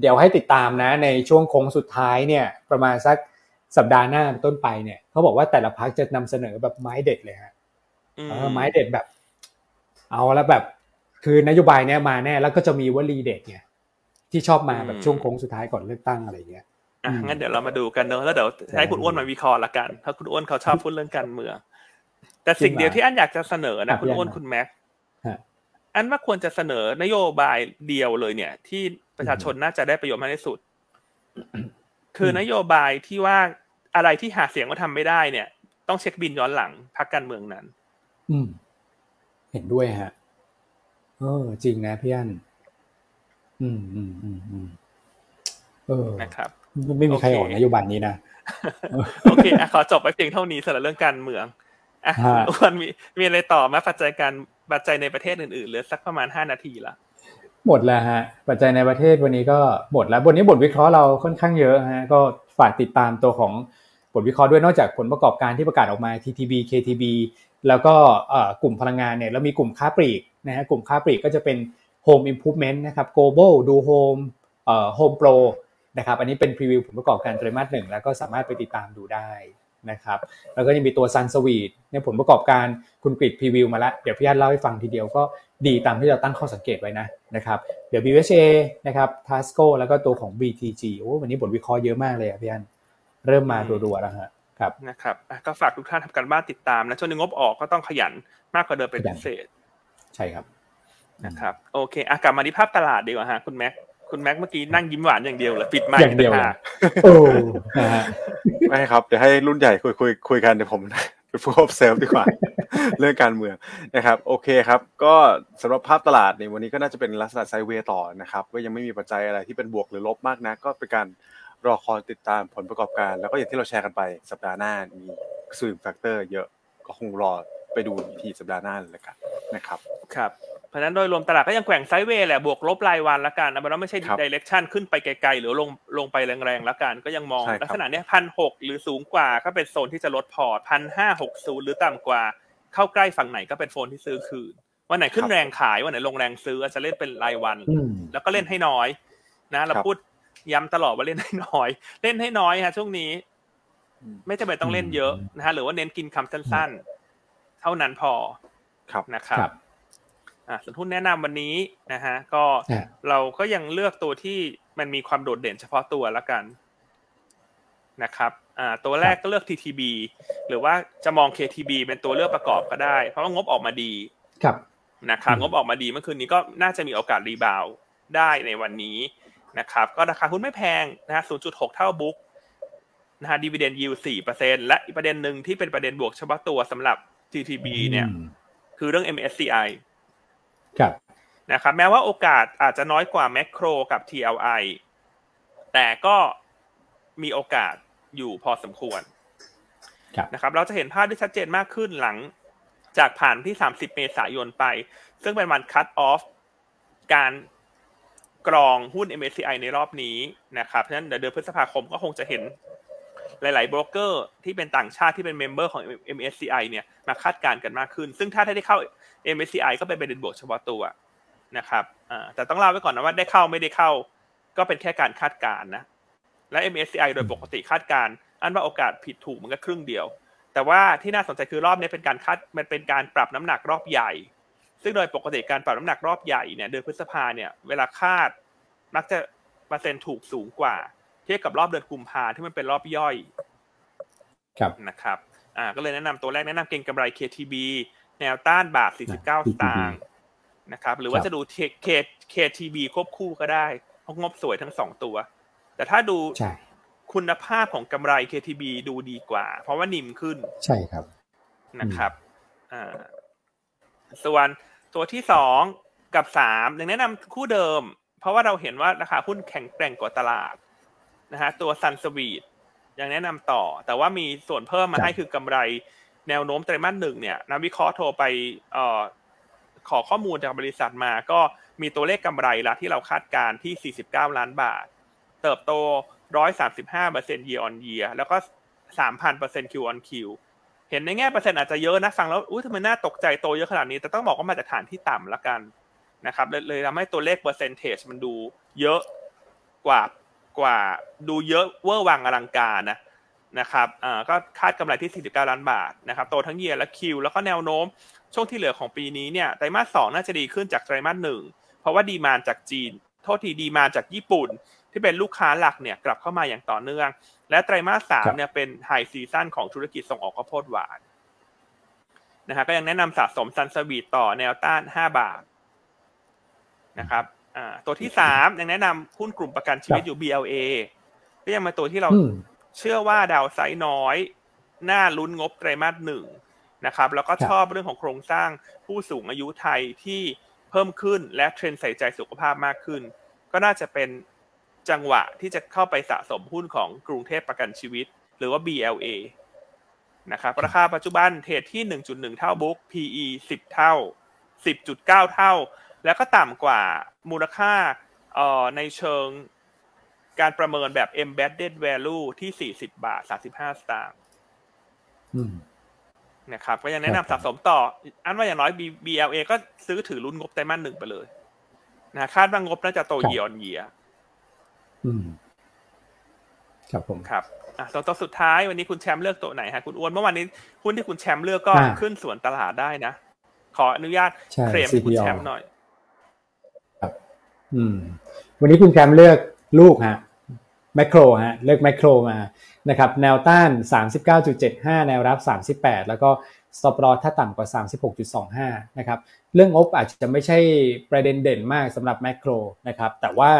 เดี๋ยวให้ติดตามนะในช่วงโค้งสุดท้ายเนี่ยประมาณสัก สัปดาห์หน้าต้นไปเนี่ยเขาบอกว่าแต่ละพักจะนำเสนอแบบไม้เด็ดเลยฮะไม้เด็ดแบบ เอาแล้วแบบ คือนโยบายเนี้ยมาแน่แล้วก็จะมีวลีเด็ดไงที่ชอบมาแบบช่วงโค้งสุดท้ายก่อนเลือกตั้งอะไรเงี้ยอะงั้นเดี๋ยวเรามาดูกันเนอะแล้วเดี๋ยวให้คุณอ้วนมาวิเคราะห์ละกันเพราะคุณอ้วนเขาชอบพูดเรื่องการเมืองแต่สิ่งเดียวที่อันอยากจะเสนอนะคุณอ้วนคุณแม็กอันว่าควรจะเสนอนโยบายเดียวเลยเนี่ย ที่ประชาชนน่าจะได้ประโยชน์มากที่สุด คือนโยบายที่ว่า อะไรที่หาเสียงว่าทำไม่ได้เนี่ย ต้องเช็คบินย้อนหลังพักการเมืองนั้น อืม เห็นด้วยฮะเออจริงนะพี่อันอืมอืมอืมอืมเออนะครับ ไม่มีใครออกนโยบายนี้นะโอเคอขอจบไปเพียงเท่านี้สำหรับเรื่องการเมืองอะวันมีมีอะไรต่อมาปัจจัยการปัจจัยในประเทศอื่นๆเหลือสักประมาณห้านาทีละหมดแล้วฮะ ปัจจัยในประเทศวันนี้ก็หมดแล้วบทนี้บทวิเคราะห์เราค่อนข้างเยอะฮะ ก็ ฝากติดตามตัวของบทวิเคราะห์ด้วยนอกจากผลประกอบการที่ประกาศออกมา TTB KTB แล้วก็กลุ่มพลังงานเนี่ยแล้วมีกลุ่มค้าปลีกนะฮะกลุ่มค้าปลีกก็จะเป็น Home Improvement นะครับ Global ดู Home เอ่อ Home Pro นะครับอันนี้เป็นพรีวิวผลประกอบการไตรมาสหนึ่งแล้วก็สามารถไปติดตามดูได้ นะครับแล้วก็ยังมีตัวซันสวีทในผลประกอบการคุณกริดพรีวิวมาแล้ว เดี๋ยวพี่ยันเล่าให้ฟังทีเดียวก็ดีตามที่เราตั้งข้อสังเกตไว้นะนะครับเดี๋ยว BHA นะครับ Tasco แล้วก็ตัวของ BTG โอ้วันนี้บทวิเคราะห์เยอะมากเลยอะพี่ยันเริ่มมารัวๆแล้วฮะครับนะครับก็ฝากทุกท่านทำการบ้านติดตามนะช่วงนี้งบออกก็ต้องขยันมากกว่าเดิมเป็นพิเศษ ใช่ครับนะครับโอเคอะกลับมาที่ภาพตลาดดีกว่าฮะคุณแม็ก คุณแม็กเมื่อกี้นั่งยิ้มหวานอย่างเดียวเลยปิดไมค์อย่างเดียวโอ้ไม่ครับเดี๋ยวให้รุ่นใหญ่คุยคุยคุยกันเดี๋ยวผมเป็นผู้ observe ดีกว่า เรื่องการเมืองนะครับ โอเคครับ ก็สำหรับภาพตลาดในวันนี้ก็น่าจะเป็นลักษณะ sideway ต่อนะครับก็ยังไม่มีปัจจัยอะไรที่เป็นบวกหรือลบมากนะก็เป็นการรอคอยติดตามผลประกอบการ แล้วก็อย่างที่เราแชร์กันไปสัปดาห์หน้ามี key factor เยอะก็คงรอไปดูทีสัปดาห์หน้าเลยกันนะครับ ครับ เพราะนั้นโดยรวมตลาดก็ยังแกว่ง sideway แหละบวกลบรายวันละกันนะมันไม่ใช่ direction ขึ้นไปไกลๆ หรือลงลงไปแรงๆละกัน ก็ยังมองลักษณะนี้พันหกหรือสูงกว่าก็เป็นโซนที่จะลดพอร์ตพันห้าหกศูนย์หรือต่ำกว่า เข้าใกล้ฝั่งไหนก็เป็นโซนที่ซื้อคืนวันไหนขึ้นแรงขายวันไหนลงแรงซื้อจะเล่นเป็นรายวัน แล้วก็เล่นให้น้อย นะเราพูดย้ำตลอดว่าเล่นให้น้อย เล่นให้น้อยฮะช่วงนี้ ไม่จำเป็นต้องเล่นเยอะนะฮะหรือว่าเน้นกินคำสั้น ๆ เท่านั้นพอนะครับ อ่าส่วนหุ้นแนะนำวันนี้นะฮะก็เราก็ยังเลือกตัวที่มันมีความโดดเด่นเฉพาะตัวละกันนะครับอ่าตัวแรกก็เลือก TTB หรือว่าจะมอง KTB เป็นตัวเลือกประกอบก็ได้ เพราะว่างบออกมาดีครับนะครับงบออกมาดีเมื่อคืนนี้ก็น่าจะมีโอกาสรีบาวได้ในวันนี้นะครับก็ราคาหุ้นไม่แพงนะฮะ0.6 เท่าบุ๊กนะฮะดีเวเดนยิว4%และอีกประเด็นหนึ่งที่เป็นประเด็นบวกเฉพาะตัวสำหรับ TTB เนี่ย คือเรื่อง MSCI ครับนะครับแม้ว่าโอกาสอาจจะน้อยกว่าแมคโครกับ TLI แต่ก็มีโอกาสอยู่พอสมควรนะครับเราจะเห็นภาพที่ชัดเจนมากขึ้นหลังจากผ่านที่ 30 เมษายนไป ซึ่งเป็นวันคัตออฟการกรองหุ้น MSCI ในรอบนี้นะครับ เพราะฉะนั้นเดือนพฤษภาคมก็คงจะเห็น หลาย ๆ โบรกเกอร์ที่เป็นต่างชาติที่เป็นเมมเบอร์ของ MSCI เนี่ยมาคาดการณ์กันมากขึ้น ซึ่งถ้าได้เข้า MSCI ก็เป็นประเด็นบวกเฉพาะตัวนะครับแต่ต้องเล่าไว้ก่อนนะว่าได้เข้าไม่ได้เข้า ก็เป็นแค่การคาดการณ์นะ และ MSCI โดยปกติคาดการณ์อันว่าโอกาสผิดถูกมันก็ครึ่งเดียว แต่ว่าที่น่าสนใจคือรอบนี้เป็นการคาดมันเป็นการปรับน้ำหนักรอบใหญ่ ซึ่งโดยปกติการปรับน้ำหนักรอบใหญ่เนี่ยเดือนพฤษภาเนี่ยเวลาคาดมักจะเปอร์เซ็นต์ถูกสูงกว่า เทียบกับรอบเดือนกุมภาที่มันเป็นรอบย่อยครับนะครับอ่าก็เลยแนะนำตัวแรกแนะนำเก็งกำไร KTB แนวต้านบาท 49 สตางค์นะครับ หรือว่าจะดู K KTB ควบคู่ก็ได้เพราะงบสวยทั้งสองตัว แต่ถ้าดูคุณภาพของกำไร KTB ดูดีกว่า เพราะว่านิ่มขึ้น ใช่ครับนะครับอ่าส่วนตัวที่สองกับสามยังแนะนำคู่เดิม เพราะว่าเราเห็นว่าราคาหุ้นแข็งแกร่งกว่าตลาด นะฮะตัวซันสวีทยังแนะนำต่อ แต่ว่ามีส่วนเพิ่มมาให้คือกำไรแนวโน้มไตรมาสหนึ่งเนี่ยนักวิเคราะห์โทรไปเอ่อขอข้อมูลจากบริษัทมาก็มีตัวเลขกำไรละที่เราคาดการที่ 49 ล้านบาท เติบโต 135% year on year แล้วก็ 3,000% Q on Q เห็นในแง่เปอร์เซ็นต์อาจจะเยอะนะฟังแล้วอุ้ยทำไมน่าตกใจโตเยอะขนาดนี้ แต่ต้องบอกว่ามาจากฐานที่ต่ำละกันนะครับเลยเลยทำให้ตัวเลขเปอร์เซนเทจมันดูเยอะกว่า กว่าดูเยอะเวอร์วังอลังการนะนะครับอ่าก็คาดกำไรที่ 49 ล้านบาทนะครับโตทั้ง year และ Q แล้วก็แนวโน้มช่วงที่เหลือของปีนี้เนี่ยไตรมาสสองน่าจะดีขึ้นจากไตรมาสหนึ่งเพราะว่า demand จากจีน โทษที demand จากญี่ปุ่น ที่เป็นลูกค้าหลักเนี่ยกลับเข้ามาอย่างต่อเนื่อง และไตรมาสสามเนี่ยเป็น high season ของธุรกิจส่งออกข้าวโพดหวานนะฮะก็ยังแนะนำสะสมซันสวีตต่อแนวต้าน 5 บาทนะครับ อ่าตัวที่สามยังแนะนำหุ้นกลุ่มประกันชีวิตอยู่ BLA ก็ยังมาตัวที่เราเชื่อว่าดาวไซน้อย น่าลุ้นงบไตรมาสหนึ่งนะครับ แล้วก็ชอบเรื่องของโครงสร้างผู้สูงอายุไทยที่เพิ่มขึ้นและเทรนใส่ใจสุขภาพมากขึ้น ก็น่าจะเป็นจังหวะที่จะเข้าไปสะสมหุ้นของกรุงเทพประกันชีวิต หรือว่า BLA นะครับราคาปัจจุบันเทรดที่ 1.1 เท่าบุ๊ก PE 10 เท่า 10.9 เท่า แล้วก็ต่ำกว่ามูลค่าในเชิงการประเมินแบบ embedded value ที่ 40 บาท 35 สตางค์นะครับ ก็ยังแนะนำสะสมต่อ อันว่าอย่างน้อย BLA ก็ซื้อถือรุ่นงบไตรมาสหนึ่งไปเลยนะคาดว่างบน่าจะโตเยียร์เยียครับผมครับอะตัวตัวสุดท้ายวันนี้คุณแชมป์เลือกตัวไหนฮะคุณอ้วนเมื่อวานนี้หุ้นที่คุณแชมป์เลือกก็ขึ้นส่วนตลาดได้นะ ขออนุญาตเคลมคุณแชมป์หน่อยครับ อืม วันนี้คุณแชมเลือกลูกฮะแมคโครฮะเลือกแมคโครมานะครับ แนวต้าน 39.75 แนวรับ 38 แล้วก็ stop loss ถ้าต่ำกว่า 36.25 นะครับ เรื่องงบอาจจะไม่ใช่ประเด็นเด่นมากสำหรับแมกโครนะครับ แต่ว่า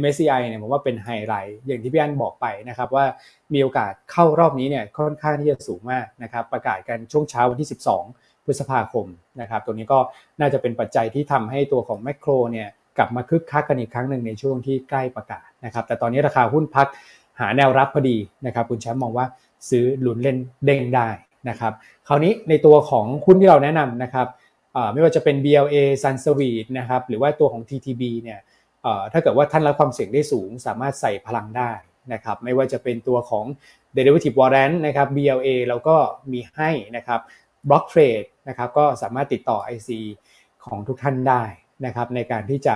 MSCI เนี่ยผมว่าเป็นไฮไลท์อย่างที่พี่อันบอกไปนะครับว่ามีโอกาสเข้ารอบนี้เนี่ยค่อนข้างที่จะสูงมากนะครับ ประกาศกันช่วงเช้าวันที่ 12 พฤษภาคมนะครับ ตัวนี้ก็น่าจะเป็นปัจจัยที่ทำให้ตัวของแมกโครเนี่ย กลับมาคึกคักกันอีกครั้งหนึ่งในช่วงที่ใกล้ประกาศนะครับ แต่ตอนนี้ราคาหุ้นพักหาแนวรับพอดีนะครับ คุณแชมป์มองว่าซื้อหลุนเล่นเด้งได้นะครับ คราวนี้ในตัวของหุ้นที่เราแนะนำนะครับไม่ว่าจะเป็น BLA Sunsweet นะครับหรือว่าตัวของ TTB เนี่ยถ้าเกิดว่าท่านรับความเสี่ยงได้สูง สามารถใส่พลังได้นะครับไม่ว่าจะเป็นตัวของ derivative warrant นะครับ BLA เราก็มีให้นะครับ block trade นะครับก็สามารถติดต่อ IC ของทุกท่านได้ นะครับในการที่จะ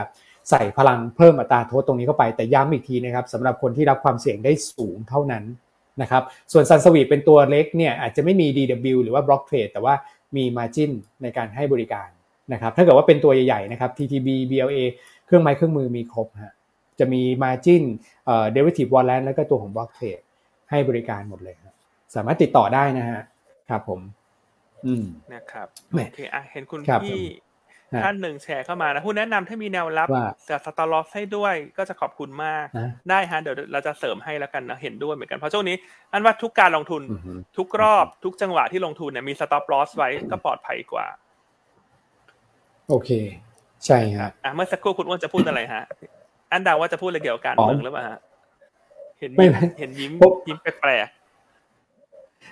ใส่พลังเพิ่มอัตราโทษตรงนี้เข้าไปแต่ย้ำอีกทีนะครับสำหรับคนที่รับความเสี่ยงได้สูงเท่านั้นนะครับส่วนซันสวีเป็นตัวเล็กเนี่ยอาจจะไม่มี DW หรือว่า block trade แต่ว่ามี margin ในการให้บริการนะครับถ้าเกิดว่าเป็นตัวใหญ่ๆนะครับ TTB BLA เครื่องไม้เครื่องมือมีครบฮะจะมี margin เอ่อ derivative warrant แล้วก็ตัวของ block trade ให้บริการหมดเลยครับสามารถติดต่อได้นะฮะครับผม อืมนะครับโอเคอะเห็นคุณพี่ ท่านหนึ่งแชร์เข้ามานะผู้แนะนำถ้ามีแนวรับจะสตอลอสให้ด้วยก็จะขอบคุณมากได้ฮะเดี๋ยวเราจะเสริมให้แล้วกันนะเห็นด้วยเหมือนกันเพราะช่วงนี้ อันว่าทุกการลงทุนทุกรอบทุกจังหวะที่ลงทุนเนี่ยมีสต็อปลอสไว้ก็ปลอดภัยกว่า โอเค ใช่ฮะอะเมื่อสักครู่คุณอ้วนจะพูดอะไรฮะ อันดาว่าจะพูดอะไรเกี่ยวกับการเมืองหรือเปล่าฮะเห็นเห็นยิ้มยิ้มแปลก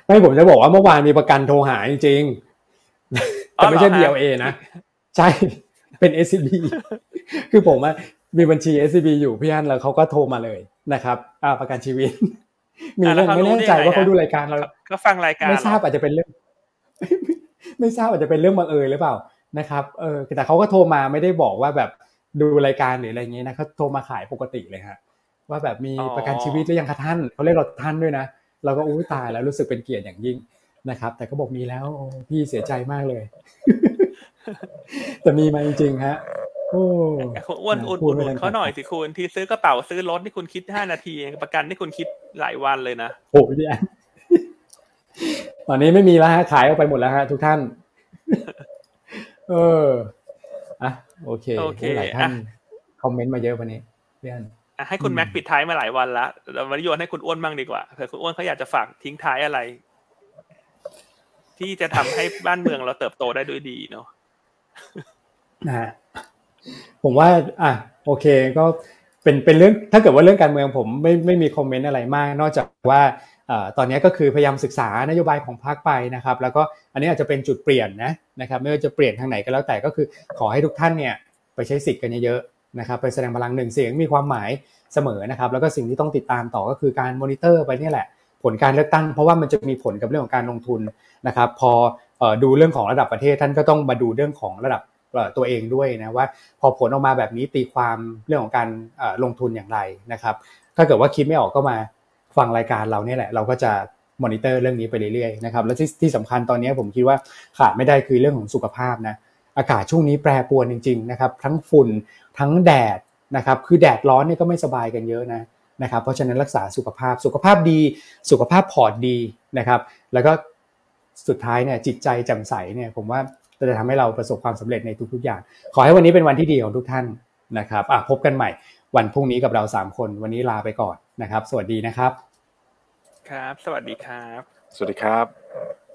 ไม่ผมจะบอกว่าเมื่อวานมีประกันโทรหาจริงๆแต่ไม่ใช่ BLA นะ ใช่เป็น SCB คือผมมีบัญชี SCB อยู่พี่อันแล้วเขาก็โทรมาเลยนะครับอ่าประกันชีวิต มีเรื่องไม่แน่ใจว่าเขาดูรายการเราก็ฟังรายการไม่ทราบอาจจะเป็นเรื่อง ไม่ทราบอาจจะเป็นเรื่องบังเอิญหรือเปล่านะครับเออแต่เขาก็โทรมาไม่ได้บอกว่าแบบดูรายการหรืออะไรเงี้ยนะเขาโทรมาขายปกติเลยฮะว่าแบบมีประกันชีวิตหรือยังคะท่านเขาเรียกเราท่านด้วยนะเราก็อู้ตายแล้วรู้สึกเป็นเกียรติอย่างยิ่งนะครับ แต่ก็บอกมีแล้วพี่เสียใจมากเลย แต่มีมาจริงๆฮะโอ้อ้วนอุ่นอุ่นเขาหน่อยสิคุณที่ซื้อกระเป๋าซื้อรถที่คุณคิดห้านาทีประกันที่คุณคิดหลายวันเลยนะโอ้พี่อันตอนนี้ไม่มีแล้วฮะขายออกไปหมดแล้วฮะทุกท่าน เอออะโอเคโอเคหลายท่านคอมเมนต์มาเยอะวันนี้พี่อันให้คุณแม็กปิดท้ายมาหลายวันแล้วเรามาโยนให้คุณอ้วนบ้างดีกว่าเผื่อคุณอ้วนเขาอยากจะฝากทิ้งท้ายอะไร ที่จะทำให้บ้านเมืองเราเติบโตได้ด้วยดีเนาะ นะฮะผมว่า อะโอเค ก็เป็นเป็นเรื่องถ้าเกิดว่าเรื่องการเมืองผมไม่ไม่มีคอมเมนต์อะไรมาก นอกจากว่าตอนนี้ก็คือพยายามศึกษานโยบายของพรรคไปนะครับ แล้วก็อันนี้อาจจะเป็นจุดเปลี่ยนนะนะครับไม่ว่าจะเปลี่ยนทางไหนก็แล้วแต่ก็คือขอให้ทุกท่านเนี่ยไปใช้สิทธิ์กันเยอะๆนะครับไปแสดงพลังหนึ่งเสียงมีความหมายเสมอนะครับ แล้วก็สิ่งที่ต้องติดตามต่อก็คือการมอนิเตอร์ไปนี่แหละ ผลการเลือกตั้ง เพราะว่ามันจะมีผลกับเรื่องของการลงทุนนะครับ พอ ดูเรื่องของระดับประเทศท่านก็ต้องมาดูเรื่องของระดับตัวเองด้วยนะว่าพอผลออกมาแบบนี้ตีความเรื่องของการลงทุนอย่างไรนะครับ ถ้าเกิดว่าคิดไม่ออกก็มาฟังรายการเราเนี่ยแหละ เราก็จะมอนิเตอร์เรื่องนี้ไปเรื่อยๆนะครับแล้วที่ที่สำคัญตอนนี้ผมคิดว่าขาดไม่ได้คือเรื่องของสุขภาพนะอากาศช่วงนี้แปรปรวนจริงๆนะครับทั้งฝุ่นทั้งแดดนะครับคือแดดร้อนนี่ก็ไม่สบายกันเยอะนะนะครับเพราะฉะนั้นรักษาสุขภาพสุขภาพดี สุขภาพพอร์ตดีนะครับแล้วก็ สุดท้ายเนี่ยจิตใจแจ่มใสเนี่ยผมว่าจะทำให้เราประสบความสำเร็จในทุกๆอย่าง ขอให้วันนี้เป็นวันที่ดีของทุกท่านนะครับอะพบกันใหม่วันพรุ่งนี้กับเรา 3 คน วันนี้ลาไปก่อนนะครับ สวัสดีนะครับ ครับ สวัสดีครับ สวัสดีครับ